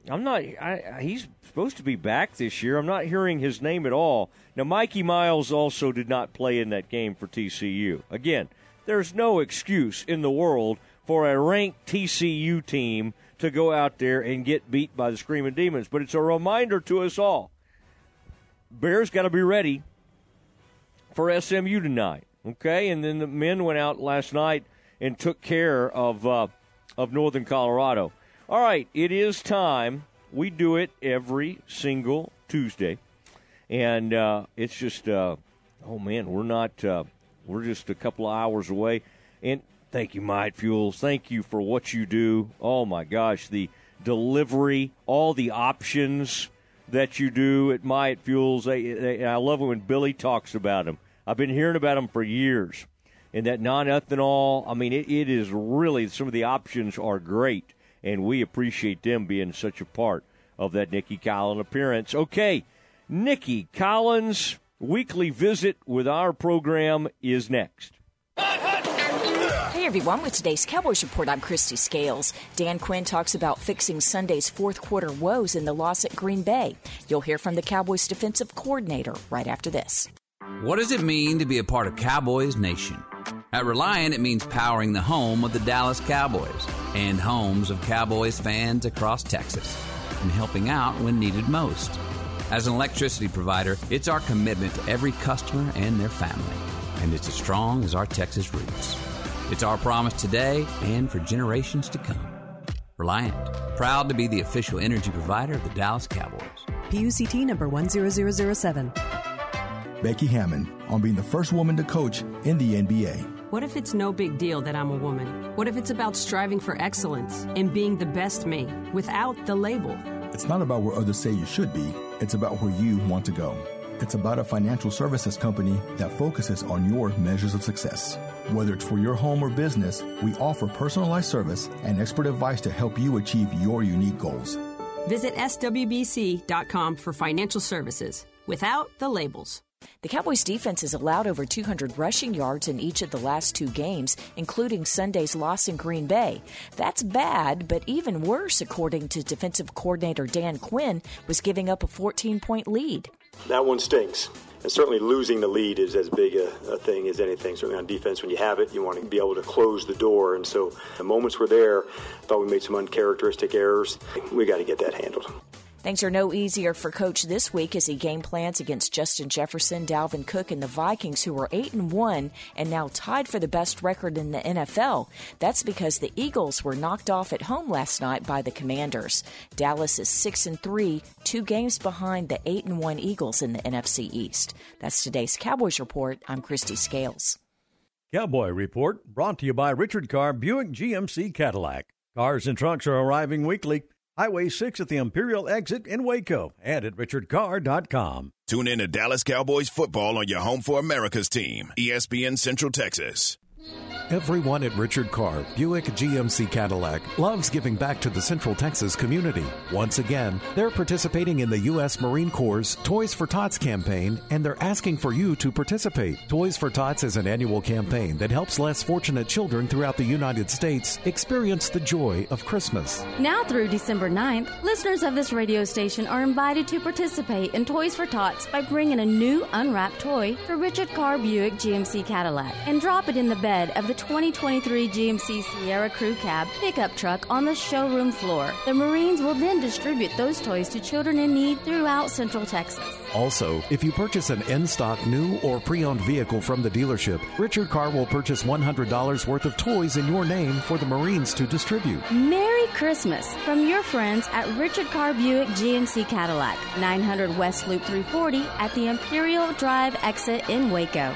I'm not. I, he's supposed to be back this year. I'm not hearing his name at all. Now, Mikey Miles also did not play in that game for TCU. Again, there's no excuse in the world for a ranked TCU team to go out there and get beat by the Screaming Demons. But it's a reminder to us all. Bears got to be ready for SMU tonight. Okay, and then the men went out last night and took care of uh, of Northern Colorado. All right, it is time. We do it every single Tuesday, and uh, it's just uh, oh man, we're not uh, we're just a couple of hours away. And thank you, Might Fuels. Thank you for what you do. Oh my gosh, the delivery, all the options that you do at Might Fuels. They, they, I love it when Billy talks about them. I've been hearing about them for years. And that non ethanol, I mean, it, it is really, some of the options are great. And we appreciate them being such a part of that Nikki Collins appearance. Okay, Nikki Collins' weekly visit with our program is next. Everyone, with today's Cowboys Report, I'm Kristi Scales. Dan Quinn talks about fixing Sunday's fourth quarter woes in the loss at Green Bay. You'll hear from the Cowboys defensive coordinator right after this. What does it mean to be a part of Cowboys Nation? At Reliant, it means powering the home of the Dallas Cowboys and homes of Cowboys fans across Texas and helping out when needed most. As an electricity provider, it's our commitment to every customer and their family, and it's as strong as our Texas roots. It's our promise today and for generations to come. Reliant, proud to be the official energy provider of the Dallas Cowboys. PUCT number 10007. Becky Hammon on being the first woman to coach in the NBA. What if it's no big deal that I'm a woman? What if it's about striving for excellence and being the best me without the label? It's not about where others say you should be, it's about where you want to go. It's about a financial services company that focuses on your measures of success. Whether it's for your home or business, we offer personalized service and expert advice to help you achieve your unique goals. Visit swbc.com for financial services without the labels. The Cowboys defense has allowed over 200 rushing yards in each of the last two games, including Sunday's loss in Green Bay. That's bad, but even worse, according to defensive coordinator Dan Quinn, was giving up a 14 point lead. That one stinks. And certainly losing the lead is as big a, a, thing as anything. Certainly on defense, when you have it, you want to be able to close the door. And so the moments were there. I thought we made some uncharacteristic errors. We got to get that handled. Things are no easier for coach this week as he game plans against Justin Jefferson, Dalvin Cook, and the Vikings, who are 8 and 1 and now tied for the best record in the NFL. That's because the Eagles were knocked off at home last night by the Commanders. Dallas is 6 and 3, two games behind the 8 and 1 Eagles in the NFC East. That's today's Cowboys Report. I'm Kristi Scales. Cowboy Report brought to you by Richard Carr Buick GMC Cadillac. Cars and trucks are arriving weekly. Highway 6 at the Imperial exit in Waco and at richardcarr.com. Tune in to Dallas Cowboys football on your home for America's team, ESPN Central Texas. Everyone at Richard Carr, Buick GMC Cadillac, loves giving back to the Central Texas community. Once again, they're participating in the U.S. Marine Corps' Toys for Tots campaign, and they're asking for you to participate. Toys for Tots is an annual campaign that helps less fortunate children throughout the United States experience the joy of Christmas. Now through December 9th, listeners of this radio station are invited to participate in Toys for Tots by bringing a new unwrapped toy for Richard Carr Buick GMC Cadillac and drop it in the bed of the 2023 GMC Sierra Crew Cab pickup truck on the showroom floor. The Marines will then distribute those toys to children in need throughout Central Texas. Also, if you purchase an in stock new or pre owned vehicle from the dealership, Richard Carr will purchase $100 worth of toys in your name for the Marines to distribute. Merry Christmas from your friends at Richard Carr Buick GMC Cadillac, 900 West Loop 340 at the Imperial Drive exit in Waco.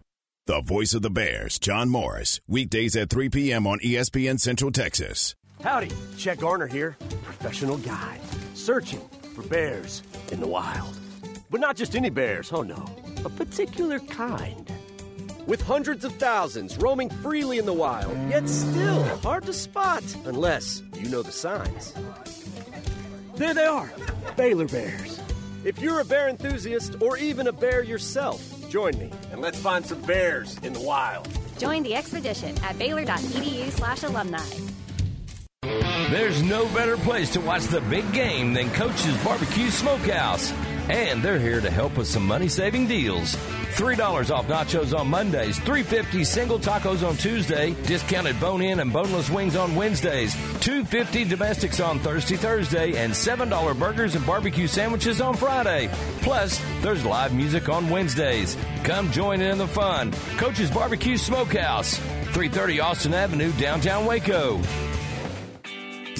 The voice of the Bears, John Morris, weekdays at 3 p.m. on ESPN Central Texas. Howdy, Chet Garner here, professional guide, searching for bears in the wild. But not just any bears, oh no, a particular kind. With hundreds of thousands roaming freely in the wild, yet still hard to spot unless you know the signs. There they are, Baylor Bears. If you're a bear enthusiast or even a bear yourself, join me and let's find some bears in the wild. Join the expedition at baylor.edu slash alumni. There's no better place to watch the big game than Coach's Barbecue Smokehouse. And they're here to help with some money saving deals. $3 off nachos on Mondays, $3.50 single tacos on Tuesday, discounted bone in and boneless wings on Wednesdays, $2.50 domestics on Thursday, Thursday, and $7 burgers and barbecue sandwiches on Friday. Plus, there's live music on Wednesdays. Come join in the fun. Coach's Barbecue Smokehouse, 330 Austin Avenue, downtown Waco.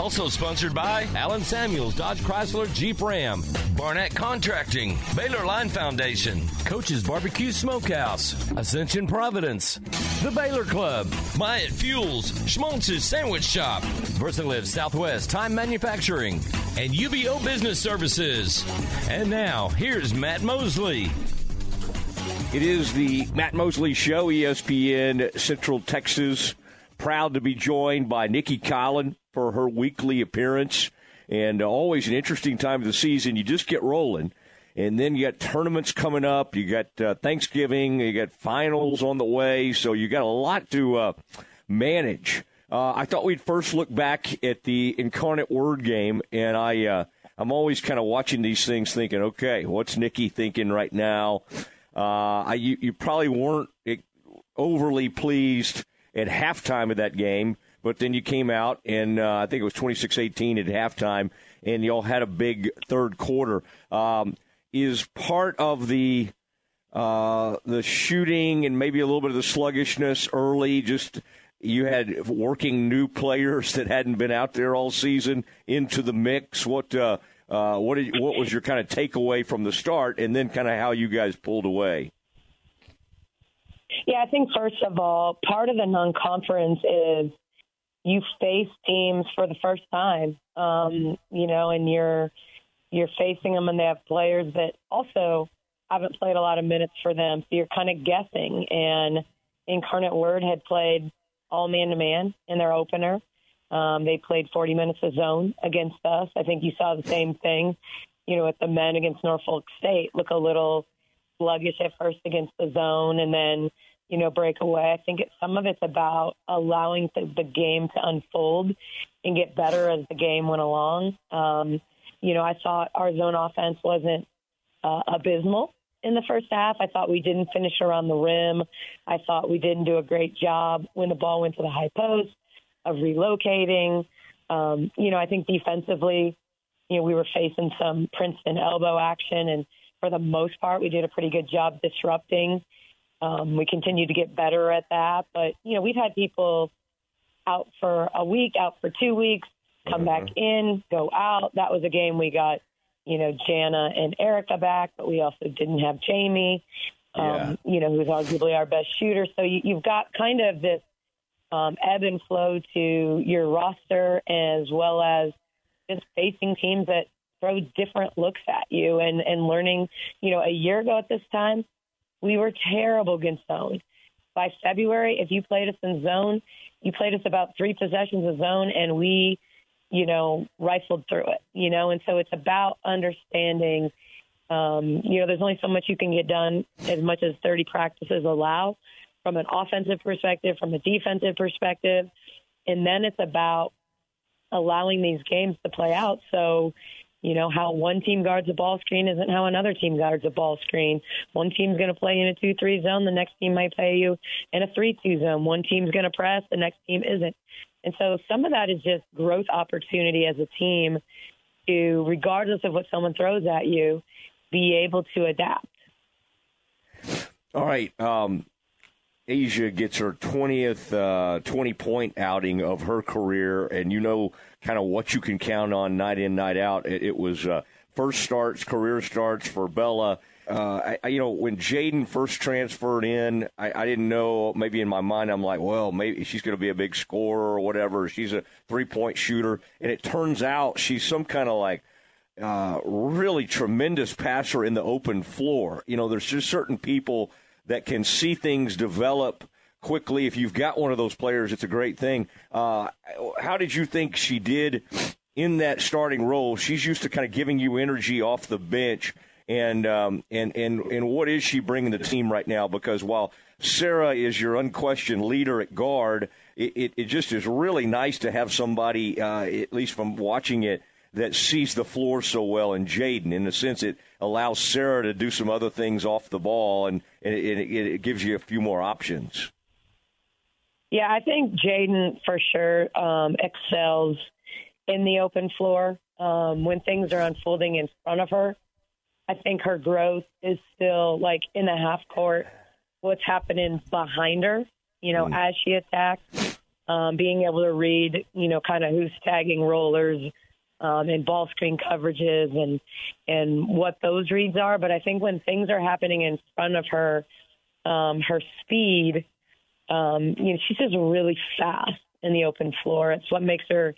Also sponsored by Allen Samuels, Dodge Chrysler Jeep Ram, Barnett Contracting, Baylor Line Foundation, Coach's Barbecue Smokehouse, Ascension Providence, The Baylor Club, Myatt Fuels, Schmaltz's Sandwich Shop, Versalift Southwest Time Manufacturing, and UBEO Business Services. And now, here's Matt Mosley. It is the Matt Mosley Show, ESPN Central Texas. Proud to be joined by Nicki Collen for her weekly appearance. And always an interesting time of the season. You just get rolling. And then you got tournaments coming up. You got uh, Thanksgiving. You got finals on the way. So you got a lot to uh, manage. Uh, I thought we'd first look back at the Incarnate Word game, and I uh, I'm always kind of watching these things, thinking, okay, what's Nicki thinking right now? Uh, I, you, you probably weren't eh, overly pleased at halftime of that game, but then you came out and uh, I think it was 26-18 at halftime, and y'all had a big third quarter. Um, is part of the uh, the shooting and maybe a little bit of the sluggishness early just you had working new players that hadn't been out there all season into the mix. What uh, uh, what did, what was your kind of takeaway from the start, and then kind of how you guys pulled away? Yeah, I think first of all, part of the non-conference is you face teams for the first time, um, you know, and you're you're facing them, and they have players that also haven't played a lot of minutes for them, so you're kind of guessing. And Incarnate Word had played all man to man in their opener. Um, they played 40 minutes of zone against us. I think you saw the same thing, you know, with the men against Norfolk State. Look a little sluggish at first against the zone, and then you know, break away. I think it, some of it's about allowing the, the game to unfold and get better as the game went along. Um, you know, I thought our zone offense wasn't uh, abysmal in the first half. I thought we didn't finish around the rim. I thought we didn't do a great job when the ball went to the high post of relocating. Um, you know, I think defensively, you know, we were facing some Princeton elbow action, and for the most part, we did a pretty good job disrupting um, we continue to get better at that. But, you know, we've had people out for a week, out for two weeks, come back in, go out. That was a game we got, you know, Jana and Erica back, but we also didn't have Jamie, um, you know, who's arguably our best shooter. So you, you've got kind of this um, ebb and flow to your roster as well as just facing teams that throw different looks at you and, and learning, you know, a year ago at this time, we were terrible against zone. By February, if you played us in zone, you played us about three possessions of zone, and we, you know, rifled through it. You know, and so it's about understanding. Um, you know, there's only so much you can get done as much as 30 practices allow from an offensive perspective, from a defensive perspective. And then it's about allowing these games to play out. So, you know, how one team guards a ball screen isn't how another team guards a ball screen. One team's going to play in a 2 3 zone, the next team might play you in a 3 2 zone. One team's going to press, the next team isn't. And so some of that is just growth opportunity as a team to, regardless of what someone throws at you, be able to adapt. All right. Um, Aijha gets her 20th uh, 20 point outing of her career, and you know kind of what you can count on night in, night out. It, it was uh, first starts, career starts for Bella. Uh, I, you know, when Jaden first transferred in, I, I didn't know. Maybe in my mind, I'm like, well, maybe she's going to be a big scorer or whatever. She's a three point shooter, and it turns out she's some kind of like uh, really tremendous passer in the open floor. You know, there's just certain people that can see things develop quickly. If you've got one of those players, it's a great thing. Uh, how did you think she did in that starting role? She's used to kind of giving you energy off the bench. And um, and and and what is she bringing the team right now? Because while Sarah is your unquestioned leader at guard, it, it, it just is really nice to have somebody, uh, at least from watching it, that sees the floor so well in Jaden. In the sense, it allows Sarah to do some other things off the ball, and, and it, it, it gives you a few more options. Yeah, I think Jaden for sure um, excels in the open floor um, when things are unfolding in front of her. I think her growth is still like in the half court. What's happening behind her, you know, mm. as she attacks, um, being able to read, you know, kind of who's tagging rollers, um, and ball screen coverages and and what those reads are. But I think when things are happening in front of her, um, her speed, um, you know, she's just really fast in the open floor. It's what makes her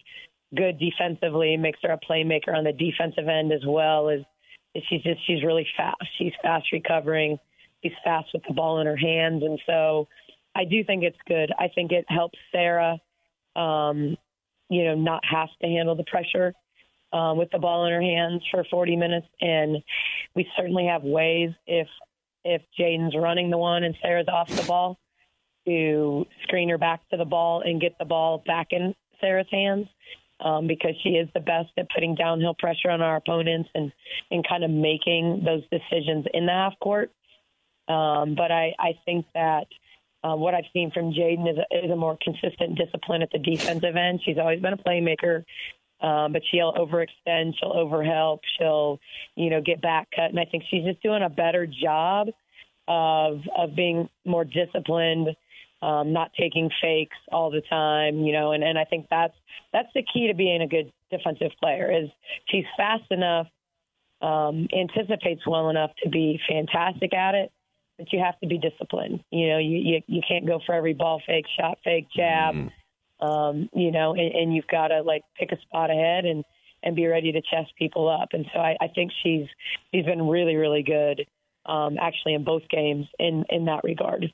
good defensively, makes her a playmaker on the defensive end as well. Is, is she's just she's really fast. She's fast recovering. She's fast with the ball in her hands, and so I do think it's good. I think it helps Sarah, um, you know, not have to handle the pressure um, with the ball in her hands for 40 minutes. And we certainly have ways if if Jaden's running the one and Sarah's off the ball to screen her back to the ball and get the ball back in Sarah's hands. Um, because she is the best at putting downhill pressure on our opponents and, and kind of making those decisions in the half court. Um, but I, I think that uh, what I've seen from Jaden is, is a more consistent discipline at the defensive end. She's always been a playmaker. Um, but she'll overextend, she'll overhelp, she'll, you know, get back cut. And I think she's just doing a better job of of being more disciplined, um, not taking fakes all the time, you know, and, and I think that's that's the key to being a good defensive player is she's fast enough, um, anticipates well enough to be fantastic at it, but you have to be disciplined. You know, you, you you can't go for every ball fake, shot fake, jab. Mm Um, you know, and, and you've got to like pick a spot ahead and and be ready to chest people up. And so I, I think she's she's been really really good, um, actually in both games in in that regard.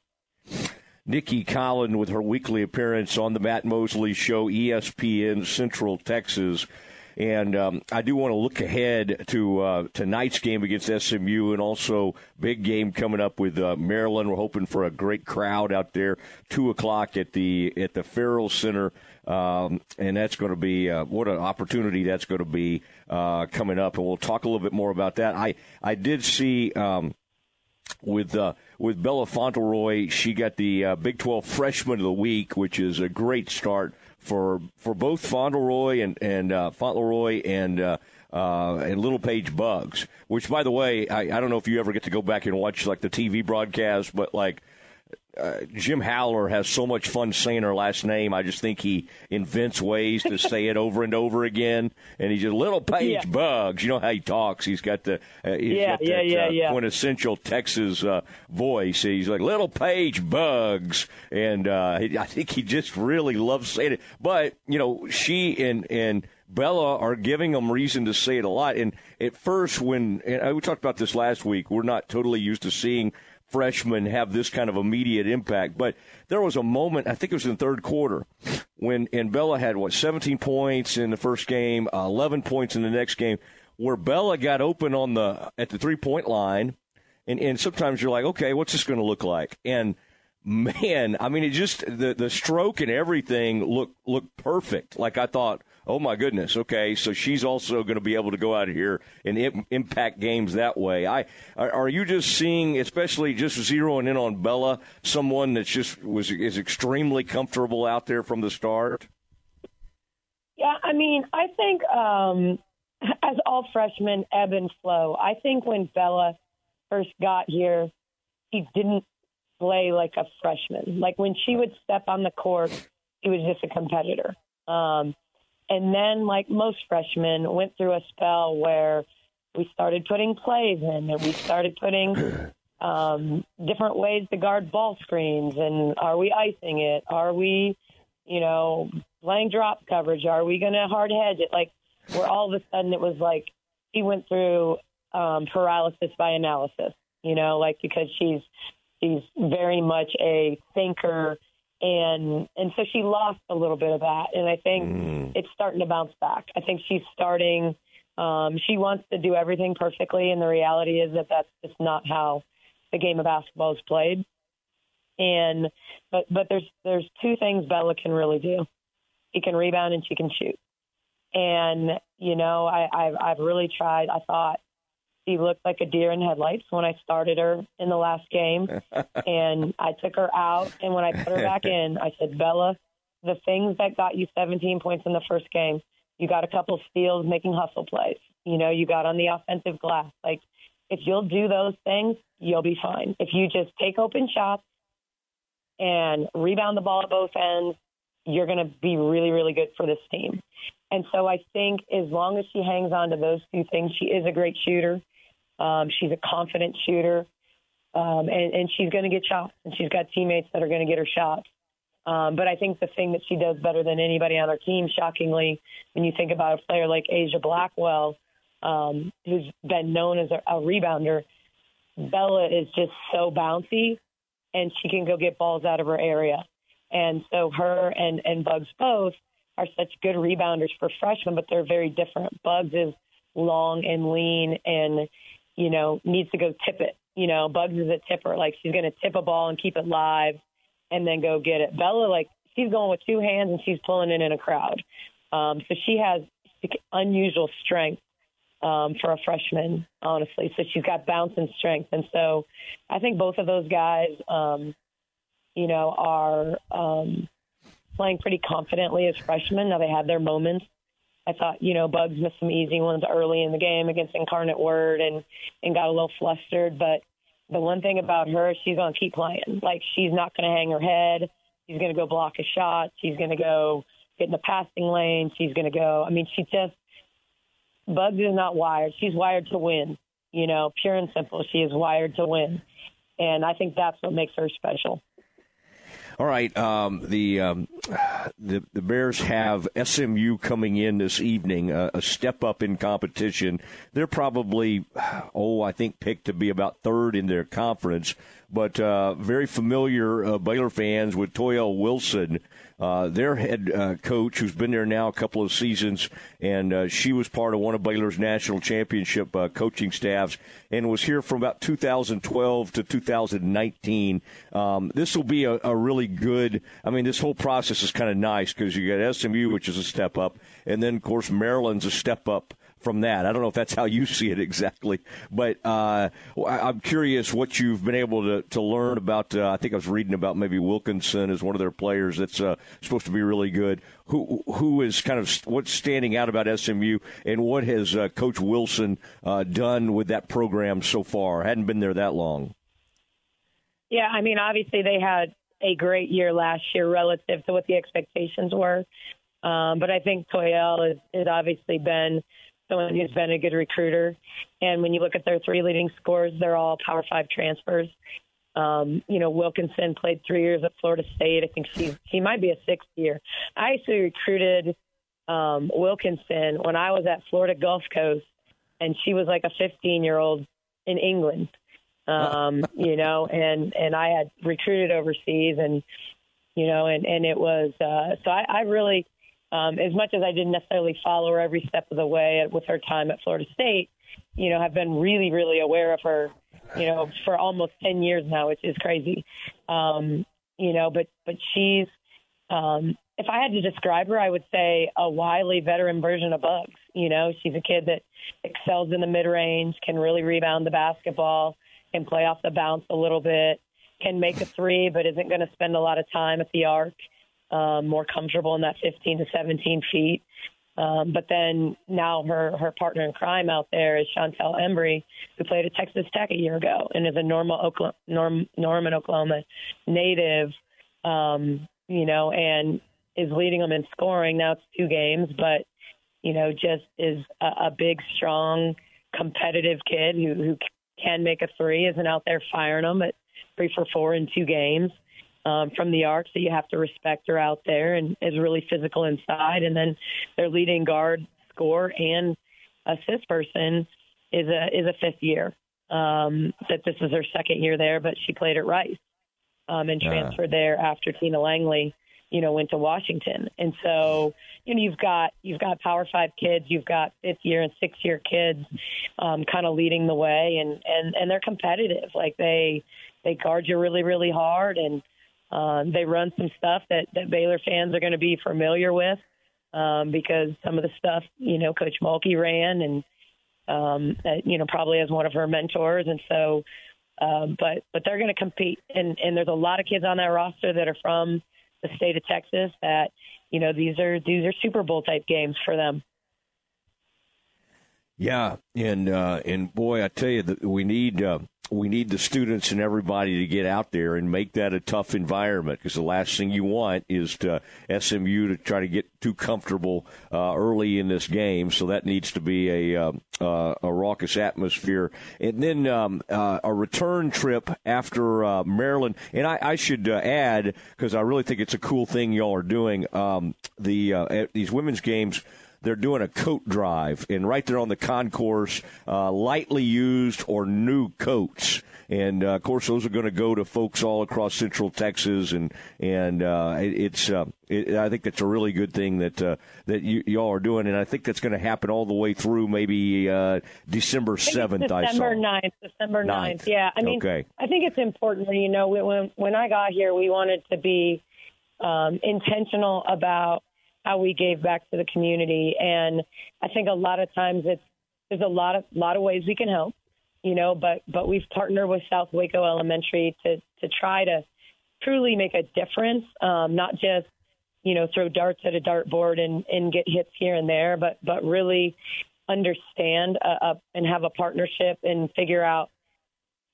Nicki Collen with her weekly appearance on the Matt Mosley Show, ESPN Central Texas. And um, I do want to look ahead to uh, tonight's game against SMU and also big game coming up with uh, Maryland. We're hoping for a great crowd out there. Two o'clock at the at the Ferrell Center, um, and that's going to be uh, what an opportunity that's going to be uh, coming up. And we'll talk a little bit more about that. I I did see. Um, with uh, with Bella Fontleroy, she got the uh, Big 12 Freshman of the Week, which is a great start for for both Fontleroy and and uh, Fontleroy and uh, uh, and Littlepage-Buggs. Which, by the way, I, I don't know if you ever get to go back and watch like the TV broadcast, but like uh, Jim Howler has so much fun saying her last name. I just think he invents ways to say it over and over again. And he's a little page yeah. bugs. You know how he talks. He's got the uh, he's yeah, got yeah, that, yeah, uh, yeah. quintessential Texas uh, voice. He's like Littlepage-Buggs, and uh, he, I think he just really loves saying it. But you know, she and and Bella are giving them reason to say it a lot. And at first, when and we talked about this last week, we're not totally used to seeing freshmen have this kind of immediate impact. But there was a moment, I think it was in the third quarter, when and Bella had what 17 points in the first game, uh, 11 points in the next game, where Bella got open on the at the three point line, and and sometimes you're like, okay, what's this going to look like? And man, I mean, it just the the stroke and everything looked looked perfect. Like I thought, oh my goodness, okay, so she's also going to be able to go out here and Im- impact games that way. I are, you just seeing, especially just zeroing in on Bella, someone that's just was is extremely comfortable out there from the start? Yeah, I mean, I think um, as all freshmen ebb and flow. I think when Bella first got here, he didn't play like a freshman. Like when she would step on the court, he was just a competitor. Um, and then, like most freshmen, went through a spell where we started putting plays in and we started putting um, different ways to guard ball screens. And are we icing it? Are we, you know, playing drop coverage? Are we going to hard hedge it? Like, where all of a sudden it was like he went through um, paralysis by analysis, you know, like because she's she's very much a thinker and and so she lost a little bit of that. And i think mm. it's starting to bounce back. I think she's starting um she wants to do everything perfectly. And the reality is that that's just not how the game of basketball is played. And but but there's there's two things bella can really do. She can rebound and she can shoot. And you know i i've i've really tried i thought she looked like a deer in headlights when I started her in the last game. and I took her out. And when I put her back in, I said, Bella, the things that got you 17 points in the first game, you got a couple steals making hustle plays. You know, you got on the offensive glass. Like, if you'll do those things, you'll be fine. If you just take open shots and rebound the ball at both ends, you're going to be really, really good for this team. And so I think as long as she hangs on to those two things, she is a great shooter. Um, she's a confident shooter, um, and, and she's going to get shots, and she's got teammates that are going to get her shots. Um, but I think the thing that she does better than anybody on our team, shockingly, when you think about a player like Aijha Blackwell, um, who's been known as a, a rebounder, Bella is just so bouncy, and she can go get balls out of her area. And so her and, and Bugs both are such good rebounders for freshmen, but they're very different. Bugs is long and lean and you know, needs to go tip it. You know, Bugs is a tipper. Like she's going to tip a ball and keep it live and then go get it. Bella, like she's going with two hands and she's pulling it in a crowd. Um, so she has unusual strength um, for a freshman, honestly. So she's got bounce and strength. And so I think both of those guys, um, you know, are um, playing pretty confidently as freshmen. Now they have their moments I thought, you know, Bugs missed some easy ones early in the game against Incarnate Word and and got a little flustered. But the one thing about her, she's to keep playing. Like she's not to hang her head. She's to go block a shot. She's to go get in the passing lane. She's to go. I mean, she just Bugs is not wired. She's wired to win. You know, pure and simple. She is wired to win, and I think that's what makes her special. All right, um, the, um, the the Bears have SMU coming in this evening, uh, a step up in competition. They're probably, oh, I think picked to be about third in their conference, but uh, very familiar uh, Baylor fans with Toyelle Wilson uh, their head uh, coach, who's been there now a couple of seasons, and uh, she was part of one of Baylor's national championship uh, coaching staffs, and was here from about 2012 to 2019. Um, this will be a, a, really good. I mean, this whole process is kind of nice because you got SMU, which is a step up, and then of course Maryland's a step up from that. I don't know if that's how you see it exactly, but uh, I'm curious what you've been able to, to learn about. Uh, I think I was reading about maybe Wilkinson as one of their players that's uh, supposed to be really good. Who who is kind of what's standing out about SMU, and what has uh, Coach Wilson uh, done with that program so far? Hadn't been there that long. Yeah, I mean, obviously they had a great year last year relative to what the expectations were. Um, but I think Toyelle has, has obviously been someone who's been a good recruiter. And when you look at their three leading scores, they're all Power Five transfers. Um, you know, Wilkinson played three years at Florida State. I think she he might be a sixth year. I actually recruited um, Wilkinson when I was at Florida Gulf Coast, and she was like a 15 year old in England. Um, you know, and and I had recruited overseas, and you know, and and it was uh, so I, I really um, as much as I didn't necessarily follow her every step of the way with her time at Florida State, you know, have been really, really aware of her, you know, for almost 10 years now, which is crazy. Um, you know, but, but she's, um, if I had to describe her, I would say a wily veteran version of Bugs. You know, she's a kid that excels in the mid range, can really rebound the basketball, can play off the bounce a little bit, can make a three, but isn't going to spend a lot of time at the arc um, more comfortable in that 15 to 17 feet. Um, but then now her her partner in crime out there is Chantel Embree, who played at Texas Tech a year ago and is a Normal Oklahoma, Norm, Norman, Oklahoma native. Um, you know, and is leading them in scoring. Now it's two games, but you know, just is a, a big, strong, competitive kid who who can make a three. Isn't out there firing them at three for four in two games um, from the arc, so you have to respect her out there and is really physical inside. And then their leading guard, score and assist person is a is a fifth year. Um, that this is her second year there, but she played at Rice um, and transferred uh. there after Tina Langley, you know, went to Washington. And so, you know, you've got you've got Power Five kids, you've got fifth year and sixth year kids, um, kind of leading the way, and and and they're competitive. Like they they guard you really really hard, and um, they run some stuff that, that Baylor fans are going to be familiar with um, because some of the stuff, you know, Coach Mulkey ran and, um, you know, probably as one of her mentors. And so, um, but but they're going to compete. And, and there's a lot of kids on that roster that are from the state of Texas that, you know, these are these are Super Bowl type games for them. Yeah, and uh, and boy, I tell you we need uh, we need the students and everybody to get out there and make that a tough environment because the last thing you want is to SMU to try to get too comfortable uh, early in this game. So that needs to be a uh, uh, a raucous atmosphere, and then um, uh, a return trip after uh, Maryland. And I, I should uh, add because I really think it's a cool thing y'all are doing. Um, the these women's games they're doing a coat drive, and right there on the concourse, uh, lightly used or new coats. And uh, of course, those are going to go to folks all across Central Texas, and and uh, it, it's uh, it, I think that's a really good thing that uh, that you, y'all are doing, and I think that's going to happen all the way through maybe uh, December seventh. December 9th, December 9th. 9th. Yeah, I mean, okay. I think it's important. You know, when when I got here, we wanted to be um, intentional about how we gave back to the community. And I think a lot of times it's there's a lot of lot of ways we can help, you know. But but we've partnered with South Waco Elementary to to try to truly make a difference, um, not just you know throw darts at a dartboard and and get hits here and there, but but really understand a, a, and have a partnership and figure out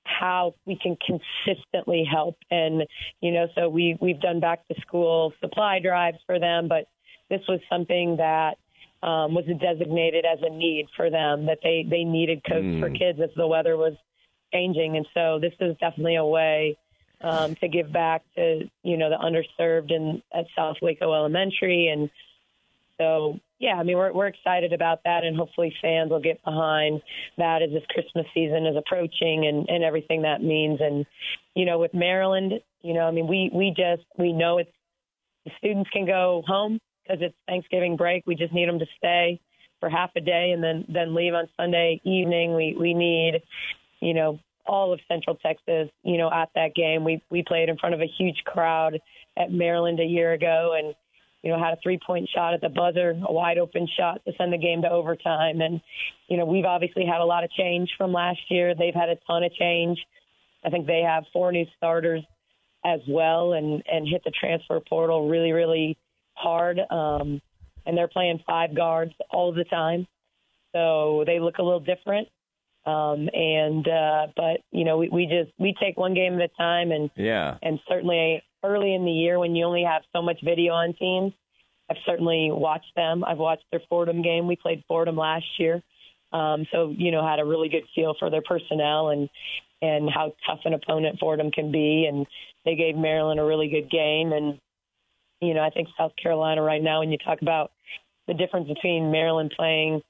how we can consistently help and you know so we we've done back to school supply drives for them but this was something that um, was designated as a need for them that they they needed coats mm. for kids as the weather was changing, and so this is definitely a way um, to give back to you know the underserved in at South Waco Elementary, and so yeah, I mean we're we're excited about that, and hopefully fans will get behind that as this Christmas season is approaching and and everything that means, and you know with Maryland, you know I mean we we just we know it's the students can go home because it's Thanksgiving break. We just need them to stay for half a day and then then leave on Sunday evening. We we need, you know, all of Central Texas, you know, at that game. We we played in front of a huge crowd at Maryland a year ago and you know, had a three point shot at the buzzer, a wide open shot to send the game to overtime. And, you know, we've obviously had a lot of change from last year. They've had a ton of change. I think they have four new starters as well and, and hit the transfer portal really, really hard. Um, and they're playing five guards all the time. So they look a little different. Um, and uh, but you know we, we just we take one game at a time, and yeah, and certainly early in the year when you only have so much video on teams, I've certainly watched them. I've watched their Fordham game. We played Fordham last year, um, so you know had a really good feel for their personnel and and how tough an opponent Fordham can be. And they gave Maryland a really good game, and you know, I think South Carolina right now, when you talk about the difference between Maryland playing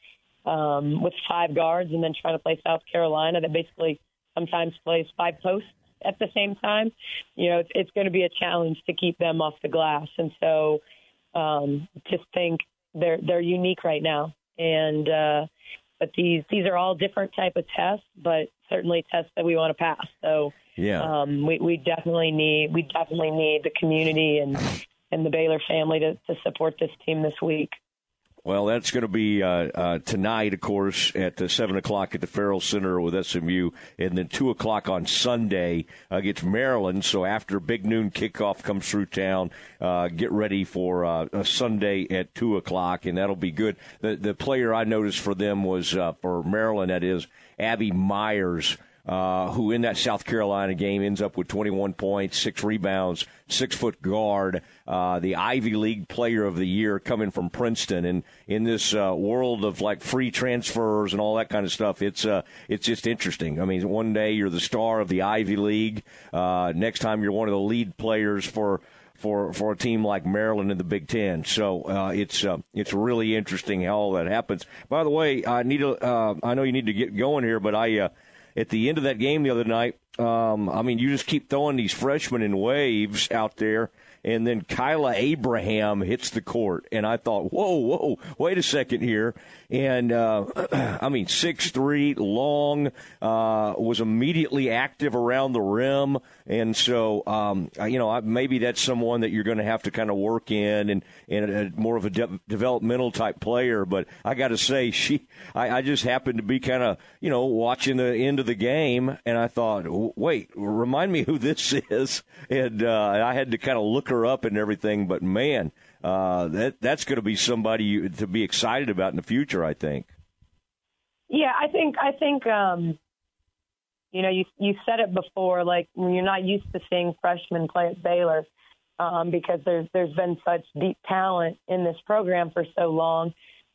um, with five guards and then trying to play South Carolina that basically sometimes plays five posts at the same time, you know, it's, it's going to be a challenge to keep them off the glass. And so, um, just think they're they're unique right now, and uh, but these these are all different type of tests, but certainly tests that we want to pass. So yeah, um, we we definitely need we definitely need the community and and the Baylor family to, to support this team this week. Well, that's going to be uh, uh, tonight, of course, at uh, 7 o'clock at the Ferrell Center with SMU, and then 2 o'clock on Sunday against Maryland. So after big noon kickoff comes through town, uh, get ready for uh, a Sunday at 2 o'clock, and that'll be good. The, the player I noticed for them was, uh, for Maryland, that is, Abby Myers uh, who in that South Carolina game ends up with 21 points, six rebounds, six foot guard, uh, the Ivy League Player of the Year coming from Princeton. And in this uh, world of like free transfers and all that kind of stuff, it's uh, it's just interesting. I mean, one day you're the star of the Ivy League, uh, next time you're one of the lead players for for for a team like Maryland in the Big Ten. So uh, it's uh, it's really interesting how all that happens. By the way, I need to uh, I know you need to get going here, but I at the end of that game the other night, um, I mean, you just keep throwing these freshmen in waves out there and then Kyla Abraham hits the court, and I thought, whoa, whoa, wait a second here, and uh, I mean, six three, long, uh, was immediately active around the rim, and so um, you know maybe that's someone that you're going to have to kind of work in, and and a, more of a de- developmental type player. But I got to say, she, I, I just happened to be kind of you know watching the end of the game, and I thought, wait, remind me who this is, and uh, I had to kind of look her up and everything, but man uh, that that's going to be somebody to be excited about in the future. I think. Yeah, I think I think um, you know you you said it before. Like you're not used to seeing freshmen play at Baylor um, because there's there's been such deep talent in this program for so long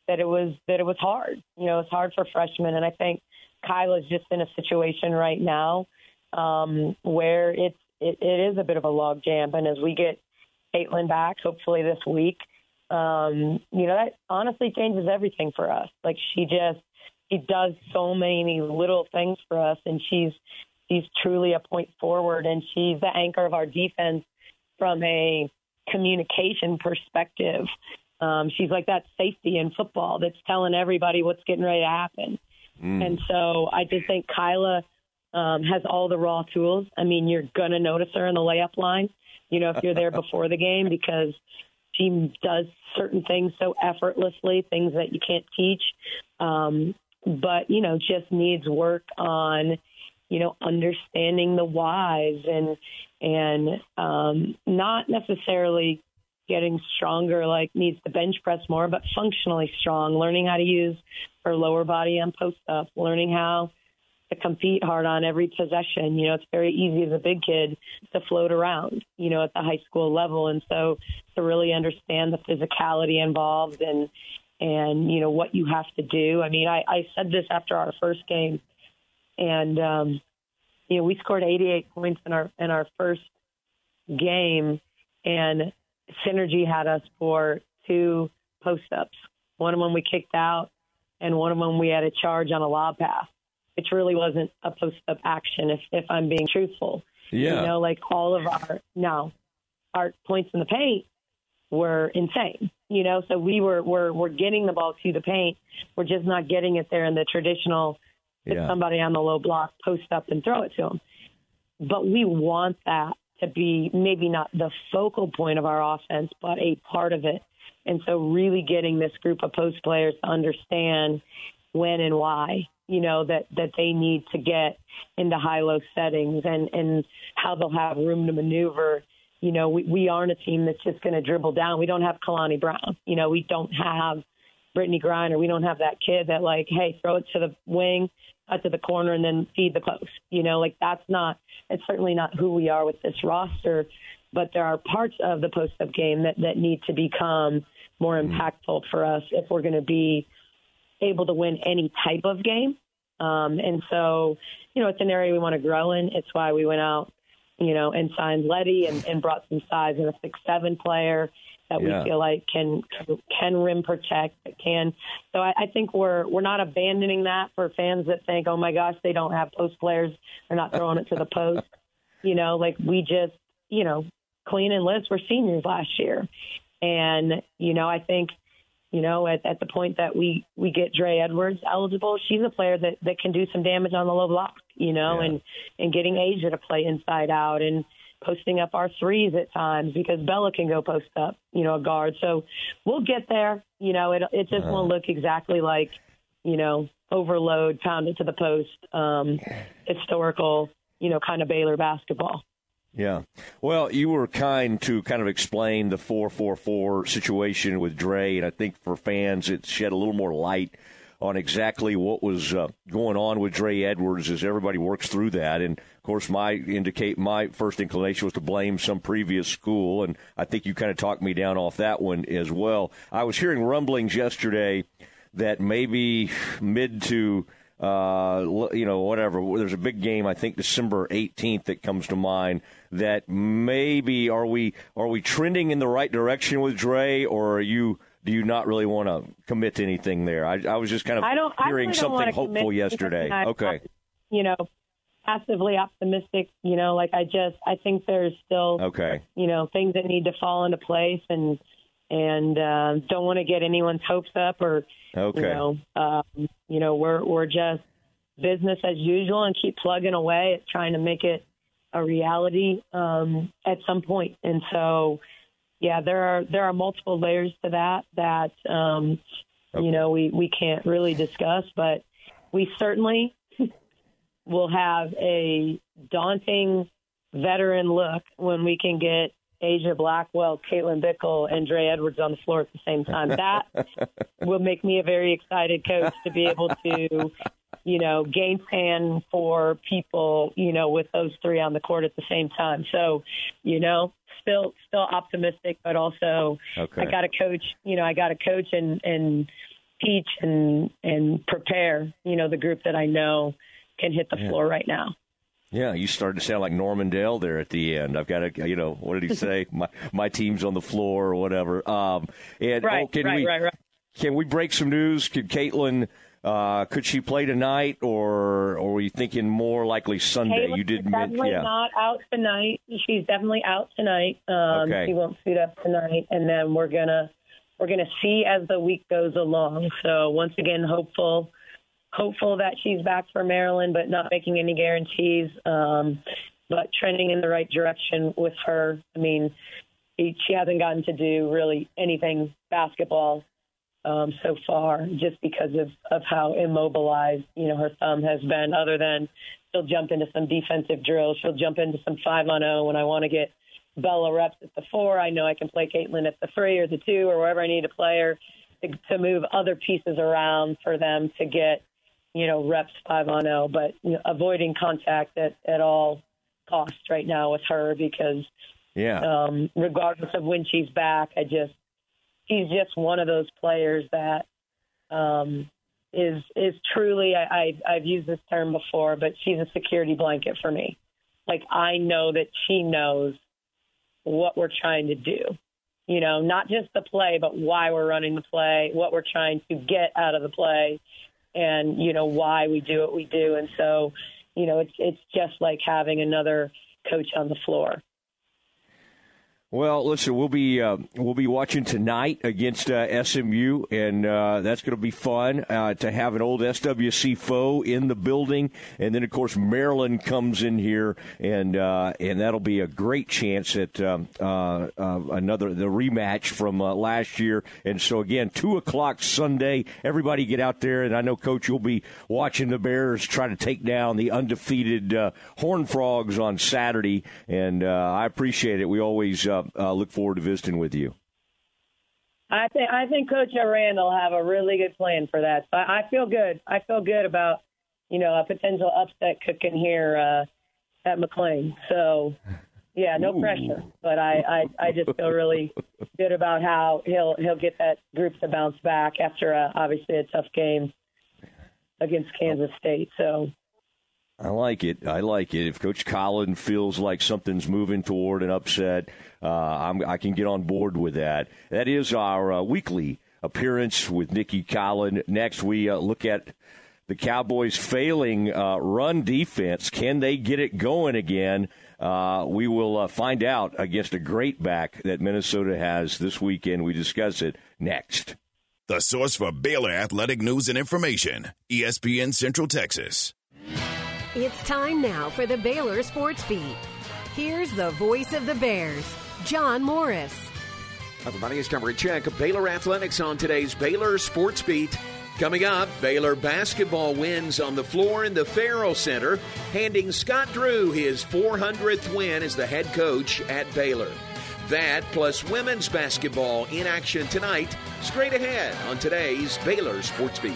that it was that it was hard. You know, it's hard for freshmen, and I think Kyla's just in a situation right now um, where it's it, it is a bit of a logjam. And as we get Caitlin back, hopefully this week. Um, you know, that honestly changes everything for us. Like she just she does so many little things for us and she's she's truly a point forward and she's the anchor of our defense from a communication perspective. Um, she's like that safety in football that's telling everybody what's getting ready to happen. Mm. And so I just think Kyla um, has all the raw tools. I mean, you're going to notice her in the layup line you know, if you're there before the game because she does certain things so effortlessly, things that you can't teach. Um, but, you know, just needs work on, you know, understanding the whys and, and um, not necessarily getting stronger, like needs to bench press more, but functionally strong, learning how to use her lower body on post up, learning how to compete hard on every possession. You know, it's very easy as a big kid to float around, you know, at the high school level. And so to really understand the physicality involved and, and, you know, what you have to do. I mean, I, I said this after our first game and, um, you know, we scored 88 points in our in our first game, and Synergy had us for two post ups. One of them we kicked out, and one of them we had a charge on a lob pass, which really wasn't a post up action. If if I'm being truthful, Yeah. you know, like all of our no, our points in the paint were insane. You know, so we were we're we're getting the ball to the paint. We're just not getting it there in the traditional Yeah. somebody on the low block, post up and throw it to them. But we want that to be maybe not the focal point of our offense, but a part of it. And so really getting this group of post players to understand when and why, you know, that, that they need to get into high low settings and, and how they'll have room to maneuver. You know, we, we aren't a team that's just going to dribble down. We don't have Kalani Brown. You know, we don't have Brittney Griner. We don't have that kid that like, hey, throw it to the wing, cut to the corner, and then feed the post. You know, like that's not. It's certainly not who we are with this roster. But there are parts of the post up game that that need to become more mm-hmm. impactful for us if we're going to be able to win any type of game. Um, and so, you know, it's an area we want to grow in. It's why we went out, you know, and signed Letty and, and brought some size and a six seven player that Yeah. we feel like can can, can rim protect, can. So I, I think we're we're not abandoning that for fans that think, oh my gosh, they don't have post players, they're not throwing it to the post. You know, like we just, you know, Clean and Liz were seniors last year, and you know, I think you know, at, at the point that we we get Dre Edwards eligible, she's a player that that can do some damage on the low block, you know, and and getting Aijha to play inside out and posting up our threes at times because Bella can go post up, you know, a guard. So we'll get there. You know, it it just won't look exactly like, you know, overload, pound it to the post, um, historical, you know, kind of Baylor basketball. Yeah. Well, you were kind to kind of explain the 444 situation with Dre, and I think for fans, it shed a little more light on exactly what was uh, going on with Dre Edwards as everybody works through that. And of course, my indicate my first inclination was to blame some previous school, and I think you kind of talked me down off that one as well. I was hearing rumblings yesterday that maybe mid to uh, you know, whatever. There's a big game. I think December 18th that comes to mind. That maybe are we are we trending in the right direction with Dre, or are you do you not really want to commit to anything there? I, I was just kind of I don't, I hearing really don't something hopeful yesterday. Okay, You know, passively optimistic. You know, like I just I think there's still okay, you know things that need to fall into place and and uh, don't want to get anyone's hopes up or Okay. you know um, you know we're we're just business as usual and keep plugging away at trying to make it a reality um, at some point and so yeah there are there are multiple layers to that that um, you know we we can't really discuss but we certainly will have a daunting veteran look when we can get Aijha Blackwell, Caitlin Bickle, and Dre Edwards on the floor at the same time. That will make me a very excited coach to be able to, you know, game plan for people, you know, with those three on the court at the same time. So, you know, still still optimistic, but also Okay. I got to coach. You know, I got to coach and and teach and and prepare. You know, the group that I know can hit the Yeah. floor right now. Yeah, you started to sound like Norman Dale there at the end. I've got to, you know, what did he say? my my team's on the floor or whatever. Um, and Right, oh, can right, we right, right. can we break some news? Could Caitlin? Uh, could she play tonight, or or were you thinking more likely Sunday? Caitlin you did, definitely yeah. not out tonight. She's definitely out tonight. Um, Okay. She won't suit up tonight, and then we're gonna we're gonna see as the week goes along. So once again, hopeful hopeful that she's back for Maryland, but not making any guarantees. Um, but trending in the right direction with her. I mean, she she hasn't gotten to do really anything basketball um, so far, just because of of how immobilized you know her thumb has been. Other than she'll jump into some defensive drills, she'll jump into some five on zero when I want to get Bella reps at the four. I know I can play Caitlin at the three or the two or wherever I need to play her to, to move other pieces around for them to get you know reps five on zero, but you know, avoiding contact at at all costs right now with her because Yeah. um, regardless of when she's back. I just she's just one of those players that um, is is truly I, I I've used this term before, but she's a security blanket for me. Like I know that she knows what we're trying to do. You know, not just the play, but why we're running the play, what we're trying to get out of the play, and you know why we do what we do. And so, you know, it's it's just like having another coach on the floor. Well, listen, we'll be uh, we'll be watching tonight against uh, SMU, and uh, that's going to be fun uh, to have an old SWC foe in the building, and then of course Maryland comes in here, and uh, and that'll be a great chance at um, uh, another the rematch from last year. And so again, two o'clock Sunday, everybody get out there, and I know Coach, you'll be watching the Bears try to take down the undefeated Horn Frogs on Saturday, and I appreciate it. We always uh, look forward to visiting with you. I think I think Coach Aranda will have a really good plan for that. So I, I feel good. I feel good about you know a potential upset cooking here uh, at McLane. So yeah, no Ooh. pressure. But I, I I just feel really good about how he'll he'll get that group to bounce back after a, obviously a tough game against Kansas State. So I like it. I like it. If Coach Collen feels like something's moving toward an upset, uh, i can get on board with that. That is our uh, weekly appearance with Nicki Collen. Next, we uh, look at the Cowboys' failing uh, run defense. Can they get it going again? Uh, we will uh, find out against a great back that Minnesota has this weekend. We discuss it next. The source for Baylor athletic news and information ESPN Central Texas. It's time now for the Baylor Sports Beat. Here's the voice of the Bears, John Morris. Everybody, it's a check Baylor Athletics on today's Baylor Sports Beat. Coming up, Baylor basketball wins on the floor in the Ferrell Center, handing Scott Drew his 400th win as the head coach at Baylor. That plus women's basketball in action tonight, straight ahead on today's Baylor Sports Beat.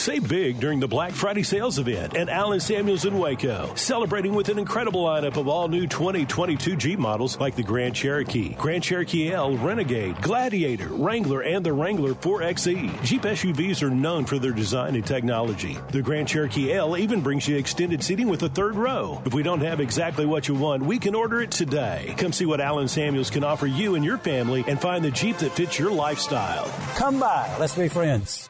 Save big during the Black Friday sales event at Allen Samuels in Waco, celebrating with an incredible lineup of all new 2022 Jeep models like the Grand Cherokee, Grand Cherokee L, Renegade, Gladiator, Wrangler, and the Wrangler 4xe. Jeep SUVs are known for their design and technology. The Grand Cherokee L even brings you extended seating with a third row. If we don't have exactly what you want, we can order it today. Come see what Allen Samuels can offer you and your family and find the Jeep that fits your lifestyle. Come by. Let's be friends.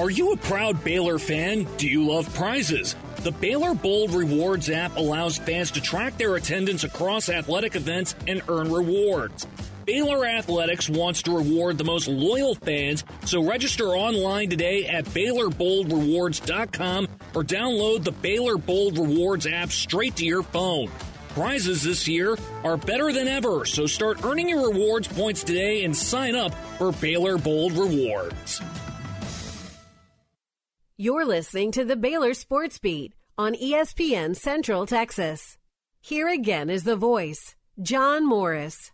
Are you a proud Baylor fan? Do you love prizes? The Baylor Bold Rewards app allows fans to track their attendance across athletic events and earn rewards. Baylor Athletics wants to reward the most loyal fans, so register online today at BaylorBoldRewards.com or download the Baylor Bold Rewards app straight to your phone. Prizes this year are better than ever, so start earning your rewards points today and sign up for Baylor Bold Rewards. You're listening to the Baylor Sports Beat on ESPN Central Texas. Here again is the voice, John Morris.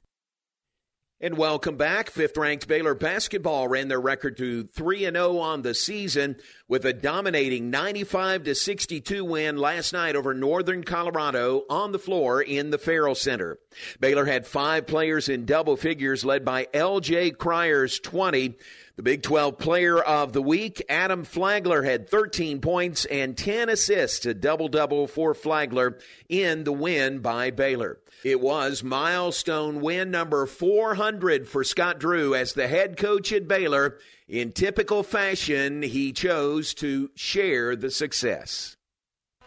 And welcome back. Fifth ranked Baylor basketball ran their record to 3 0 on the season with a dominating 95 62 win last night over Northern Colorado on the floor in the Ferrell Center. Baylor had five players in double figures led by LJ Cryer's 20. The Big 12 Player of the Week, Adam Flagler, had 13 points and 10 assists, a double double for Flagler in the win by Baylor. It was milestone win number 400 for Scott Drew as the head coach at Baylor. In typical fashion, he chose to share the success.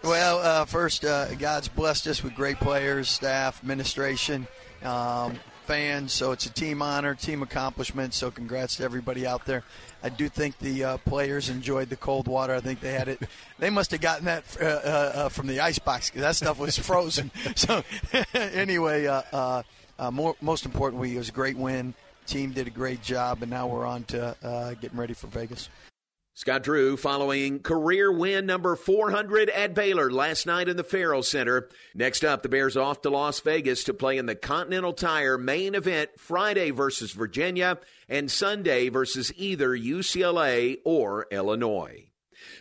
Well, uh, first, uh, God's blessed us with great players, staff, administration. Um, fans. So it's a team honor, team accomplishment. So congrats to everybody out there. I do think the uh, players enjoyed the cold water. I think they had it. They must have gotten that uh, uh, uh from the ice box because that stuff was frozen. so anyway, uh, uh, more, most importantly, it was a great win. Team did a great job, and now we're on to getting ready for Vegas. Scott Drew following career win number 400 at Baylor last night in the Ferrell Center. Next up, the Bears off to Las Vegas to play in the Continental Tire main event Friday versus Virginia and Sunday versus either UCLA or Illinois.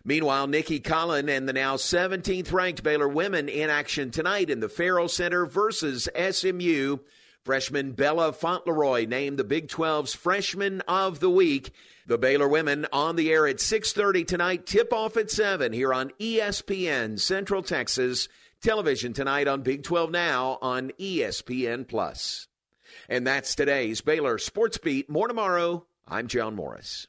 Meanwhile, Nicki Collen and the now 17th ranked Baylor women in action tonight in the Ferrell Center versus SMU. Freshman Bella Fontleroy named the Big 12's Freshman of the Week. The Baylor women on the air at 6:30 tonight. Tip off at 7 here on ESPN Central Texas. Television tonight on Big 12 Now on ESPN Plus. And that's today's Baylor Sports Beat. More tomorrow. I'm John Morris.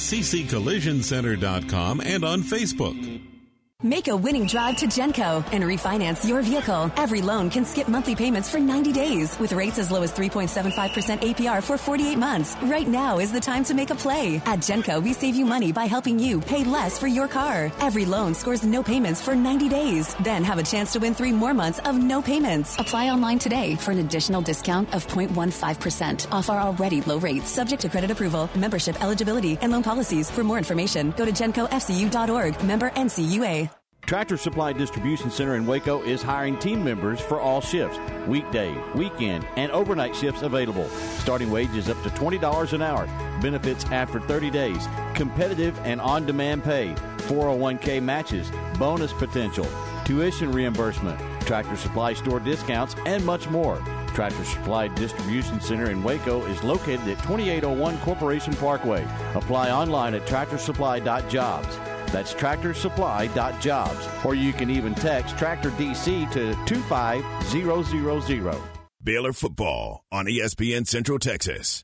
cccollisioncenter.com and on Facebook. Make a winning drive to Genco and refinance your vehicle. Every loan can skip monthly payments for 90 days with rates as low as 3.75% APR for 48 months. Right now is the time to make a play. At Genco, we save you money by helping you pay less for your car. Every loan scores no payments for 90 days. Then have a chance to win three more months of no payments. Apply online today for an additional discount of 0.15% off our already low rates, subject to credit approval, membership eligibility, and loan policies. For more information, go to gencofcu.org. Member NCUA. Tractor Supply Distribution Center in Waco is hiring team members for all shifts weekday, weekend, and overnight shifts available. Starting wages up to $20 an hour. Benefits after 30 days. Competitive and on demand pay. 401k matches. Bonus potential. Tuition reimbursement. Tractor Supply store discounts, and much more. Tractor Supply Distribution Center in Waco is located at 2801 Corporation Parkway. Apply online at tractorsupply.jobs. That's tractorsupply.jobs. Or you can even text Tractor DC to 25000. Baylor football on ESPN Central Texas.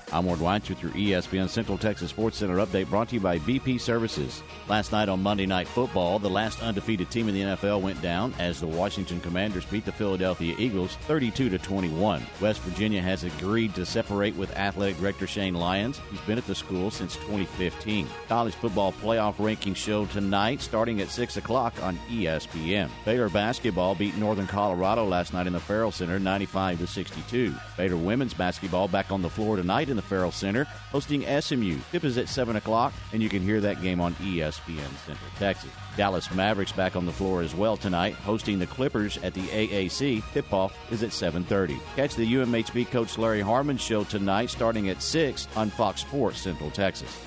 I'm Ward Weitz with your ESPN Central Texas Sports Center update brought to you by BP Services. Last night on Monday Night Football, the last undefeated team in the NFL went down as the Washington Commanders beat the Philadelphia Eagles 32 to 21. West Virginia has agreed to separate with athletic director Shane Lyons. He's been at the school since 2015. College football playoff rankings show tonight starting at 6 o'clock on ESPN. Baylor basketball beat Northern Colorado last night in the Ferrell Center 95 to 62. Baylor women's basketball back on the floor tonight in the Ferrell Center, hosting SMU. Tip is at 7 o'clock, and you can hear that game on ESPN Central Texas. Dallas Mavericks back on the floor as well tonight, hosting the Clippers at the AAC. Tip-off is at 7.30. Catch the UMHB coach Larry Harmon show tonight starting at 6 on Fox Sports Central Texas.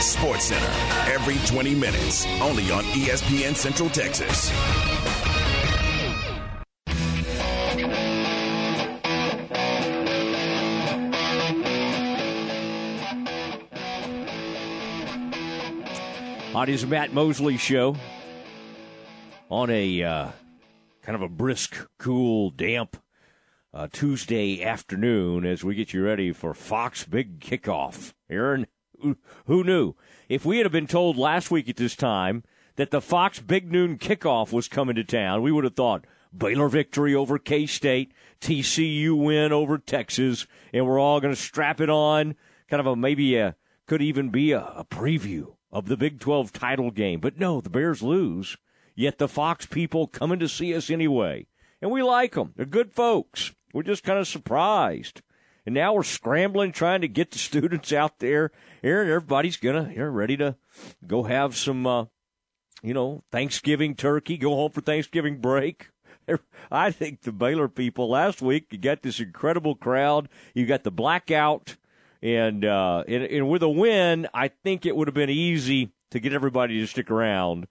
Sports Center, every 20 minutes, only on ESPN Central Texas. On his Matt Mosley show on a uh, kind of a brisk, cool, damp uh, Tuesday afternoon as we get you ready for Fox Big Kickoff. Aaron, who, knew? If we had been told last week at this time that the Fox Big Noon Kickoff was coming to town, we would have thought Baylor victory over K State, TCU win over Texas, and we're all going to strap it on. Kind of a maybe a could even be a, a preview of the Big 12 title game. But no, the Bears lose. Yet the Fox people coming to see us anyway. And we like them. They're good folks. We're just kind of surprised. And now we're scrambling, trying to get the students out there. Aaron, everybody's gonna, you're ready to go have some, uh, you know, Thanksgiving turkey, go home for Thanksgiving break. I think the Baylor people last week, you got this incredible crowd. You got the blackout. And, uh, and, and with a win, I think it would have been easy to get everybody to stick around.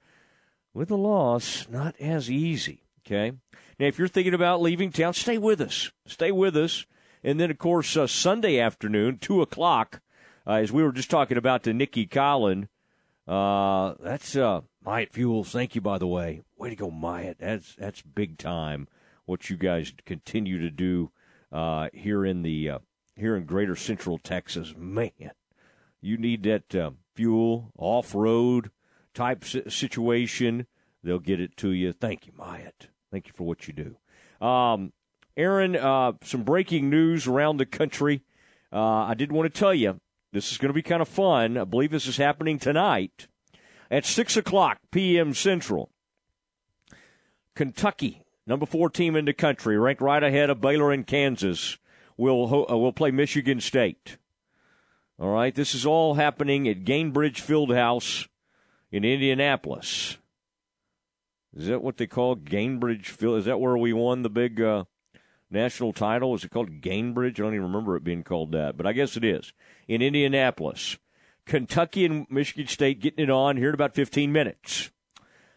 With a loss, not as easy. Okay. Now, if you're thinking about leaving town, stay with us. Stay with us. And then, of course, uh, Sunday afternoon, 2 o'clock, uh, as we were just talking about to Nicki Collen, uh, that's uh, Myatt Fuels. Thank you, by the way. Way to go, Myatt. That's, that's big time what you guys continue to do uh, here in the uh, here in Greater Central Texas. Man, you need that uh, fuel off road type situation. They'll get it to you. Thank you, Myatt. Thank you for what you do. Um, Aaron, uh, some breaking news around the country. Uh, I did want to tell you this is going to be kind of fun. I believe this is happening tonight at 6 o'clock p.m. Central. Kentucky, number four team in the country, ranked right ahead of Baylor and Kansas, will, uh, will play Michigan State. All right, this is all happening at Gainbridge Fieldhouse in Indianapolis. Is that what they call Gainbridge Field? Is that where we won the big uh, national title? Is it called Gainbridge? I don't even remember it being called that, but I guess it is in Indianapolis. Kentucky and Michigan State getting it on here in about 15 minutes.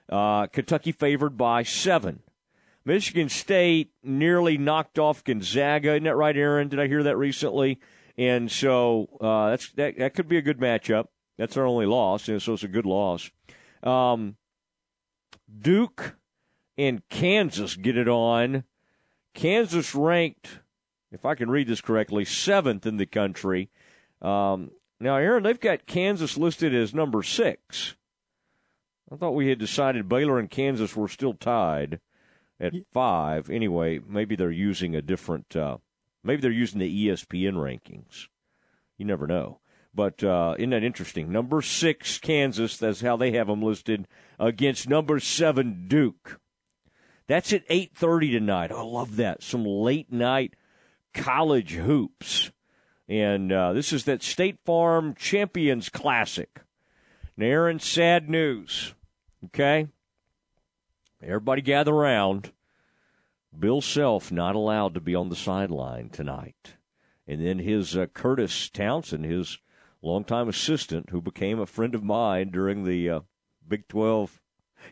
Uh, Kentucky favored by seven. Michigan State nearly knocked off Gonzaga. Isn't that right, Aaron? Did I hear that recently? And so uh, that's that, that could be a good matchup. That's our only loss, and so it's a good loss. Um, Duke and Kansas get it on. Kansas ranked, if I can read this correctly, seventh in the country. Um, now, Aaron, they've got Kansas listed as number six. I thought we had decided Baylor and Kansas were still tied at five. Anyway, maybe they're using a different. Uh, maybe they're using the ESPN rankings. You never know. But uh, isn't that interesting? Number six, Kansas. That's how they have them listed against number seven, Duke. That's at eight thirty tonight. I love that. Some late night college hoops, and uh, this is that State Farm Champions Classic. Now, Aaron, sad news. Okay, everybody gather around. Bill Self not allowed to be on the sideline tonight, and then his uh, Kurtis Townsend, his longtime assistant who became a friend of mine during the uh, Big 12.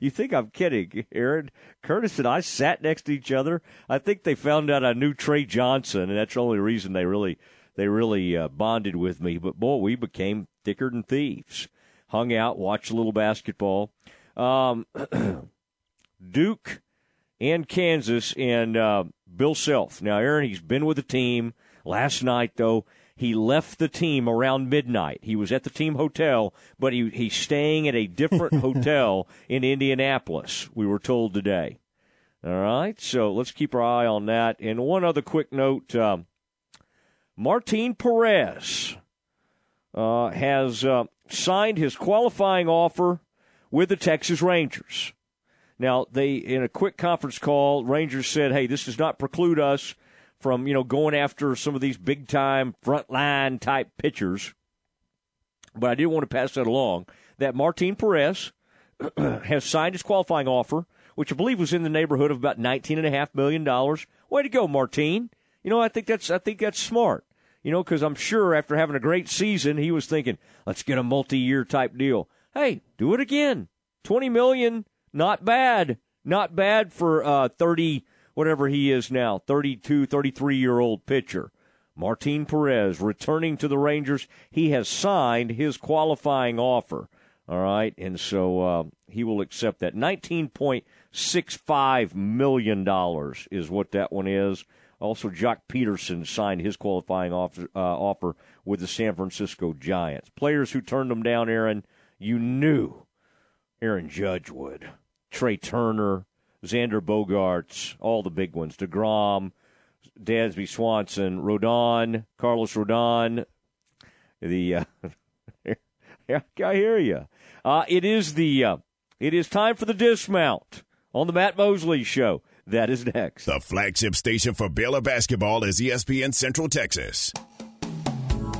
You think I'm kidding, Aaron? Kurtis and I sat next to each other. I think they found out I knew Trey Johnson, and that's the only reason they really they really uh, bonded with me. But boy, we became thicker than thieves. Hung out, watched a little basketball. Um, Duke and Kansas and uh, Bill Self. Now, Aaron, he's been with the team. Last night, though, he left the team around midnight. He was at the team hotel, but he, he's staying at a different hotel in Indianapolis, we were told today. All right, so let's keep our eye on that. And one other quick note uh, Martin Perez uh, has uh, signed his qualifying offer with the Texas Rangers. Now, they in a quick conference call, Rangers said, "Hey, this does not preclude us from you know going after some of these big time frontline type pitchers." But I did want to pass that along. That Martin Perez has signed his qualifying offer, which I believe was in the neighborhood of about nineteen and a half million dollars. Way to go, Martin! You know, I think that's I think that's smart. You know, because I'm sure after having a great season, he was thinking, let's get a multi year type deal. Hey, do it again. 20 million, not bad. Not bad for uh, 30, whatever he is now, 32, 33 year old pitcher. Martin Perez returning to the Rangers. He has signed his qualifying offer. All right. And so uh, he will accept that. $19.65 million is what that one is. Also, Joc Pederson signed his qualifying offer, uh, offer with the San Francisco Giants. Players who turned them down, Aaron, you knew Aaron Judge would. Trea Turner, Xander Bogaerts, all the big ones. DeGrom, Dansby Swanson, Rodon, Carlos Rodon. The uh, I hear you. Uh, it is the uh, it is time for the dismount on the Matt Mosley Show. That is next. The flagship station for Baylor basketball is ESPN Central Texas.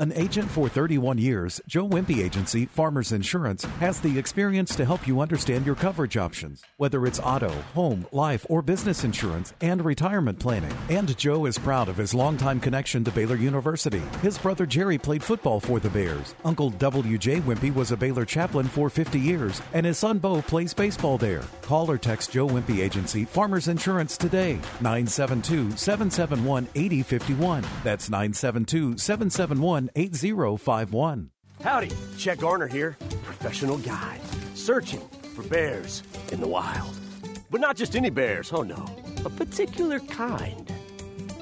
An agent for 31 years, Joe Wimpy Agency Farmers Insurance has the experience to help you understand your coverage options, whether it's auto, home, life, or business insurance and retirement planning. And Joe is proud of his longtime connection to Baylor University. His brother Jerry played football for the Bears. Uncle W.J. Wimpy was a Baylor chaplain for 50 years, and his son Bo plays baseball there. Call or text Joe Wimpy Agency Farmers Insurance today, 972 771 8051. That's 972 771 8051. Howdy, Chet Garner here, professional guide, searching for bears in the wild. But not just any bears, oh no, a particular kind.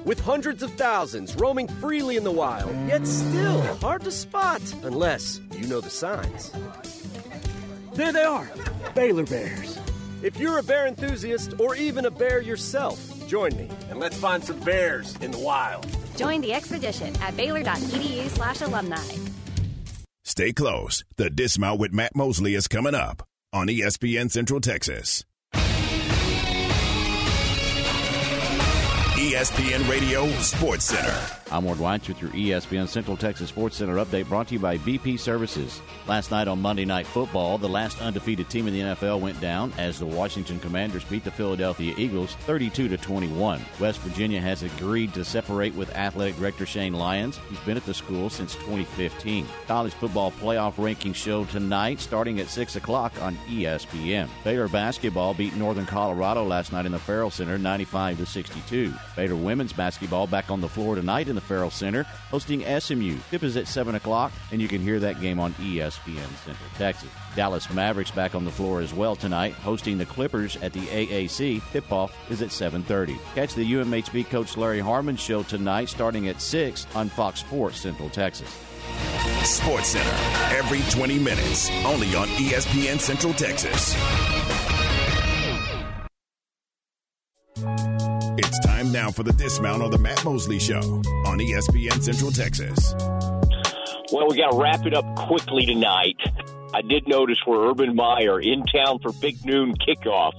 With hundreds of thousands roaming freely in the wild, yet still hard to spot unless you know the signs. There they are, Baylor Bears. If you're a bear enthusiast or even a bear yourself, join me and let's find some bears in the wild. Join the expedition at baylor.edu slash alumni. Stay close. The Dismount with Matt Mosley is coming up on ESPN Central Texas. ESPN Radio Sports Center. I'm Ward Weitz with your ESPN Central Texas Sports Center update brought to you by BP Services. Last night on Monday Night Football, the last undefeated team in the NFL went down as the Washington Commanders beat the Philadelphia Eagles 32 to 21. West Virginia has agreed to separate with athletic director Shane Lyons. He's been at the school since 2015. College football playoff rankings show tonight starting at 6 o'clock on ESPN. Baylor basketball beat Northern Colorado last night in the Ferrell Center 95 to 62. Baylor women's basketball back on the floor tonight in the Ferrell Center, hosting SMU. Tip is at 7 o'clock, and you can hear that game on ESPN Central Texas. Dallas Mavericks back on the floor as well tonight, hosting the Clippers at the AAC. Tip-off is at 7.30. Catch the UMHB coach Larry Harmon show tonight starting at 6 on Fox Sports Central Texas. Sports Center, every 20 minutes, only on ESPN Central Texas. It's time now for the dismount on the Matt Mosley Show on ESPN Central Texas. Well, we got to wrap it up quickly tonight. I did notice where Urban Meyer in town for Big Noon kickoff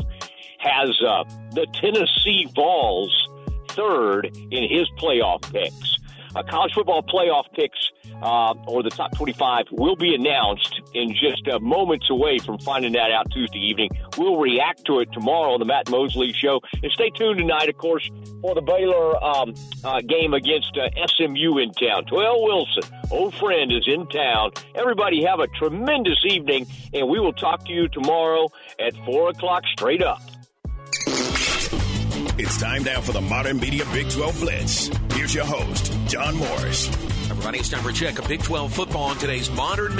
has uh, the Tennessee Vols third in his playoff picks. Uh, college football playoff picks uh, or the top 25 will be announced in just uh, moments away from finding that out Tuesday evening. We'll react to it tomorrow on the Matt Mosley Show. And stay tuned tonight, of course, for the Baylor um, uh, game against uh, SMU in town. Toyelle Wilson, old friend, is in town. Everybody have a tremendous evening, and we will talk to you tomorrow at 4 o'clock straight up. It's time now for the Modern Media Big 12 Blitz. Here's your host, John Morris. Everybody, it's time for a check of Big 12 football on today's Modern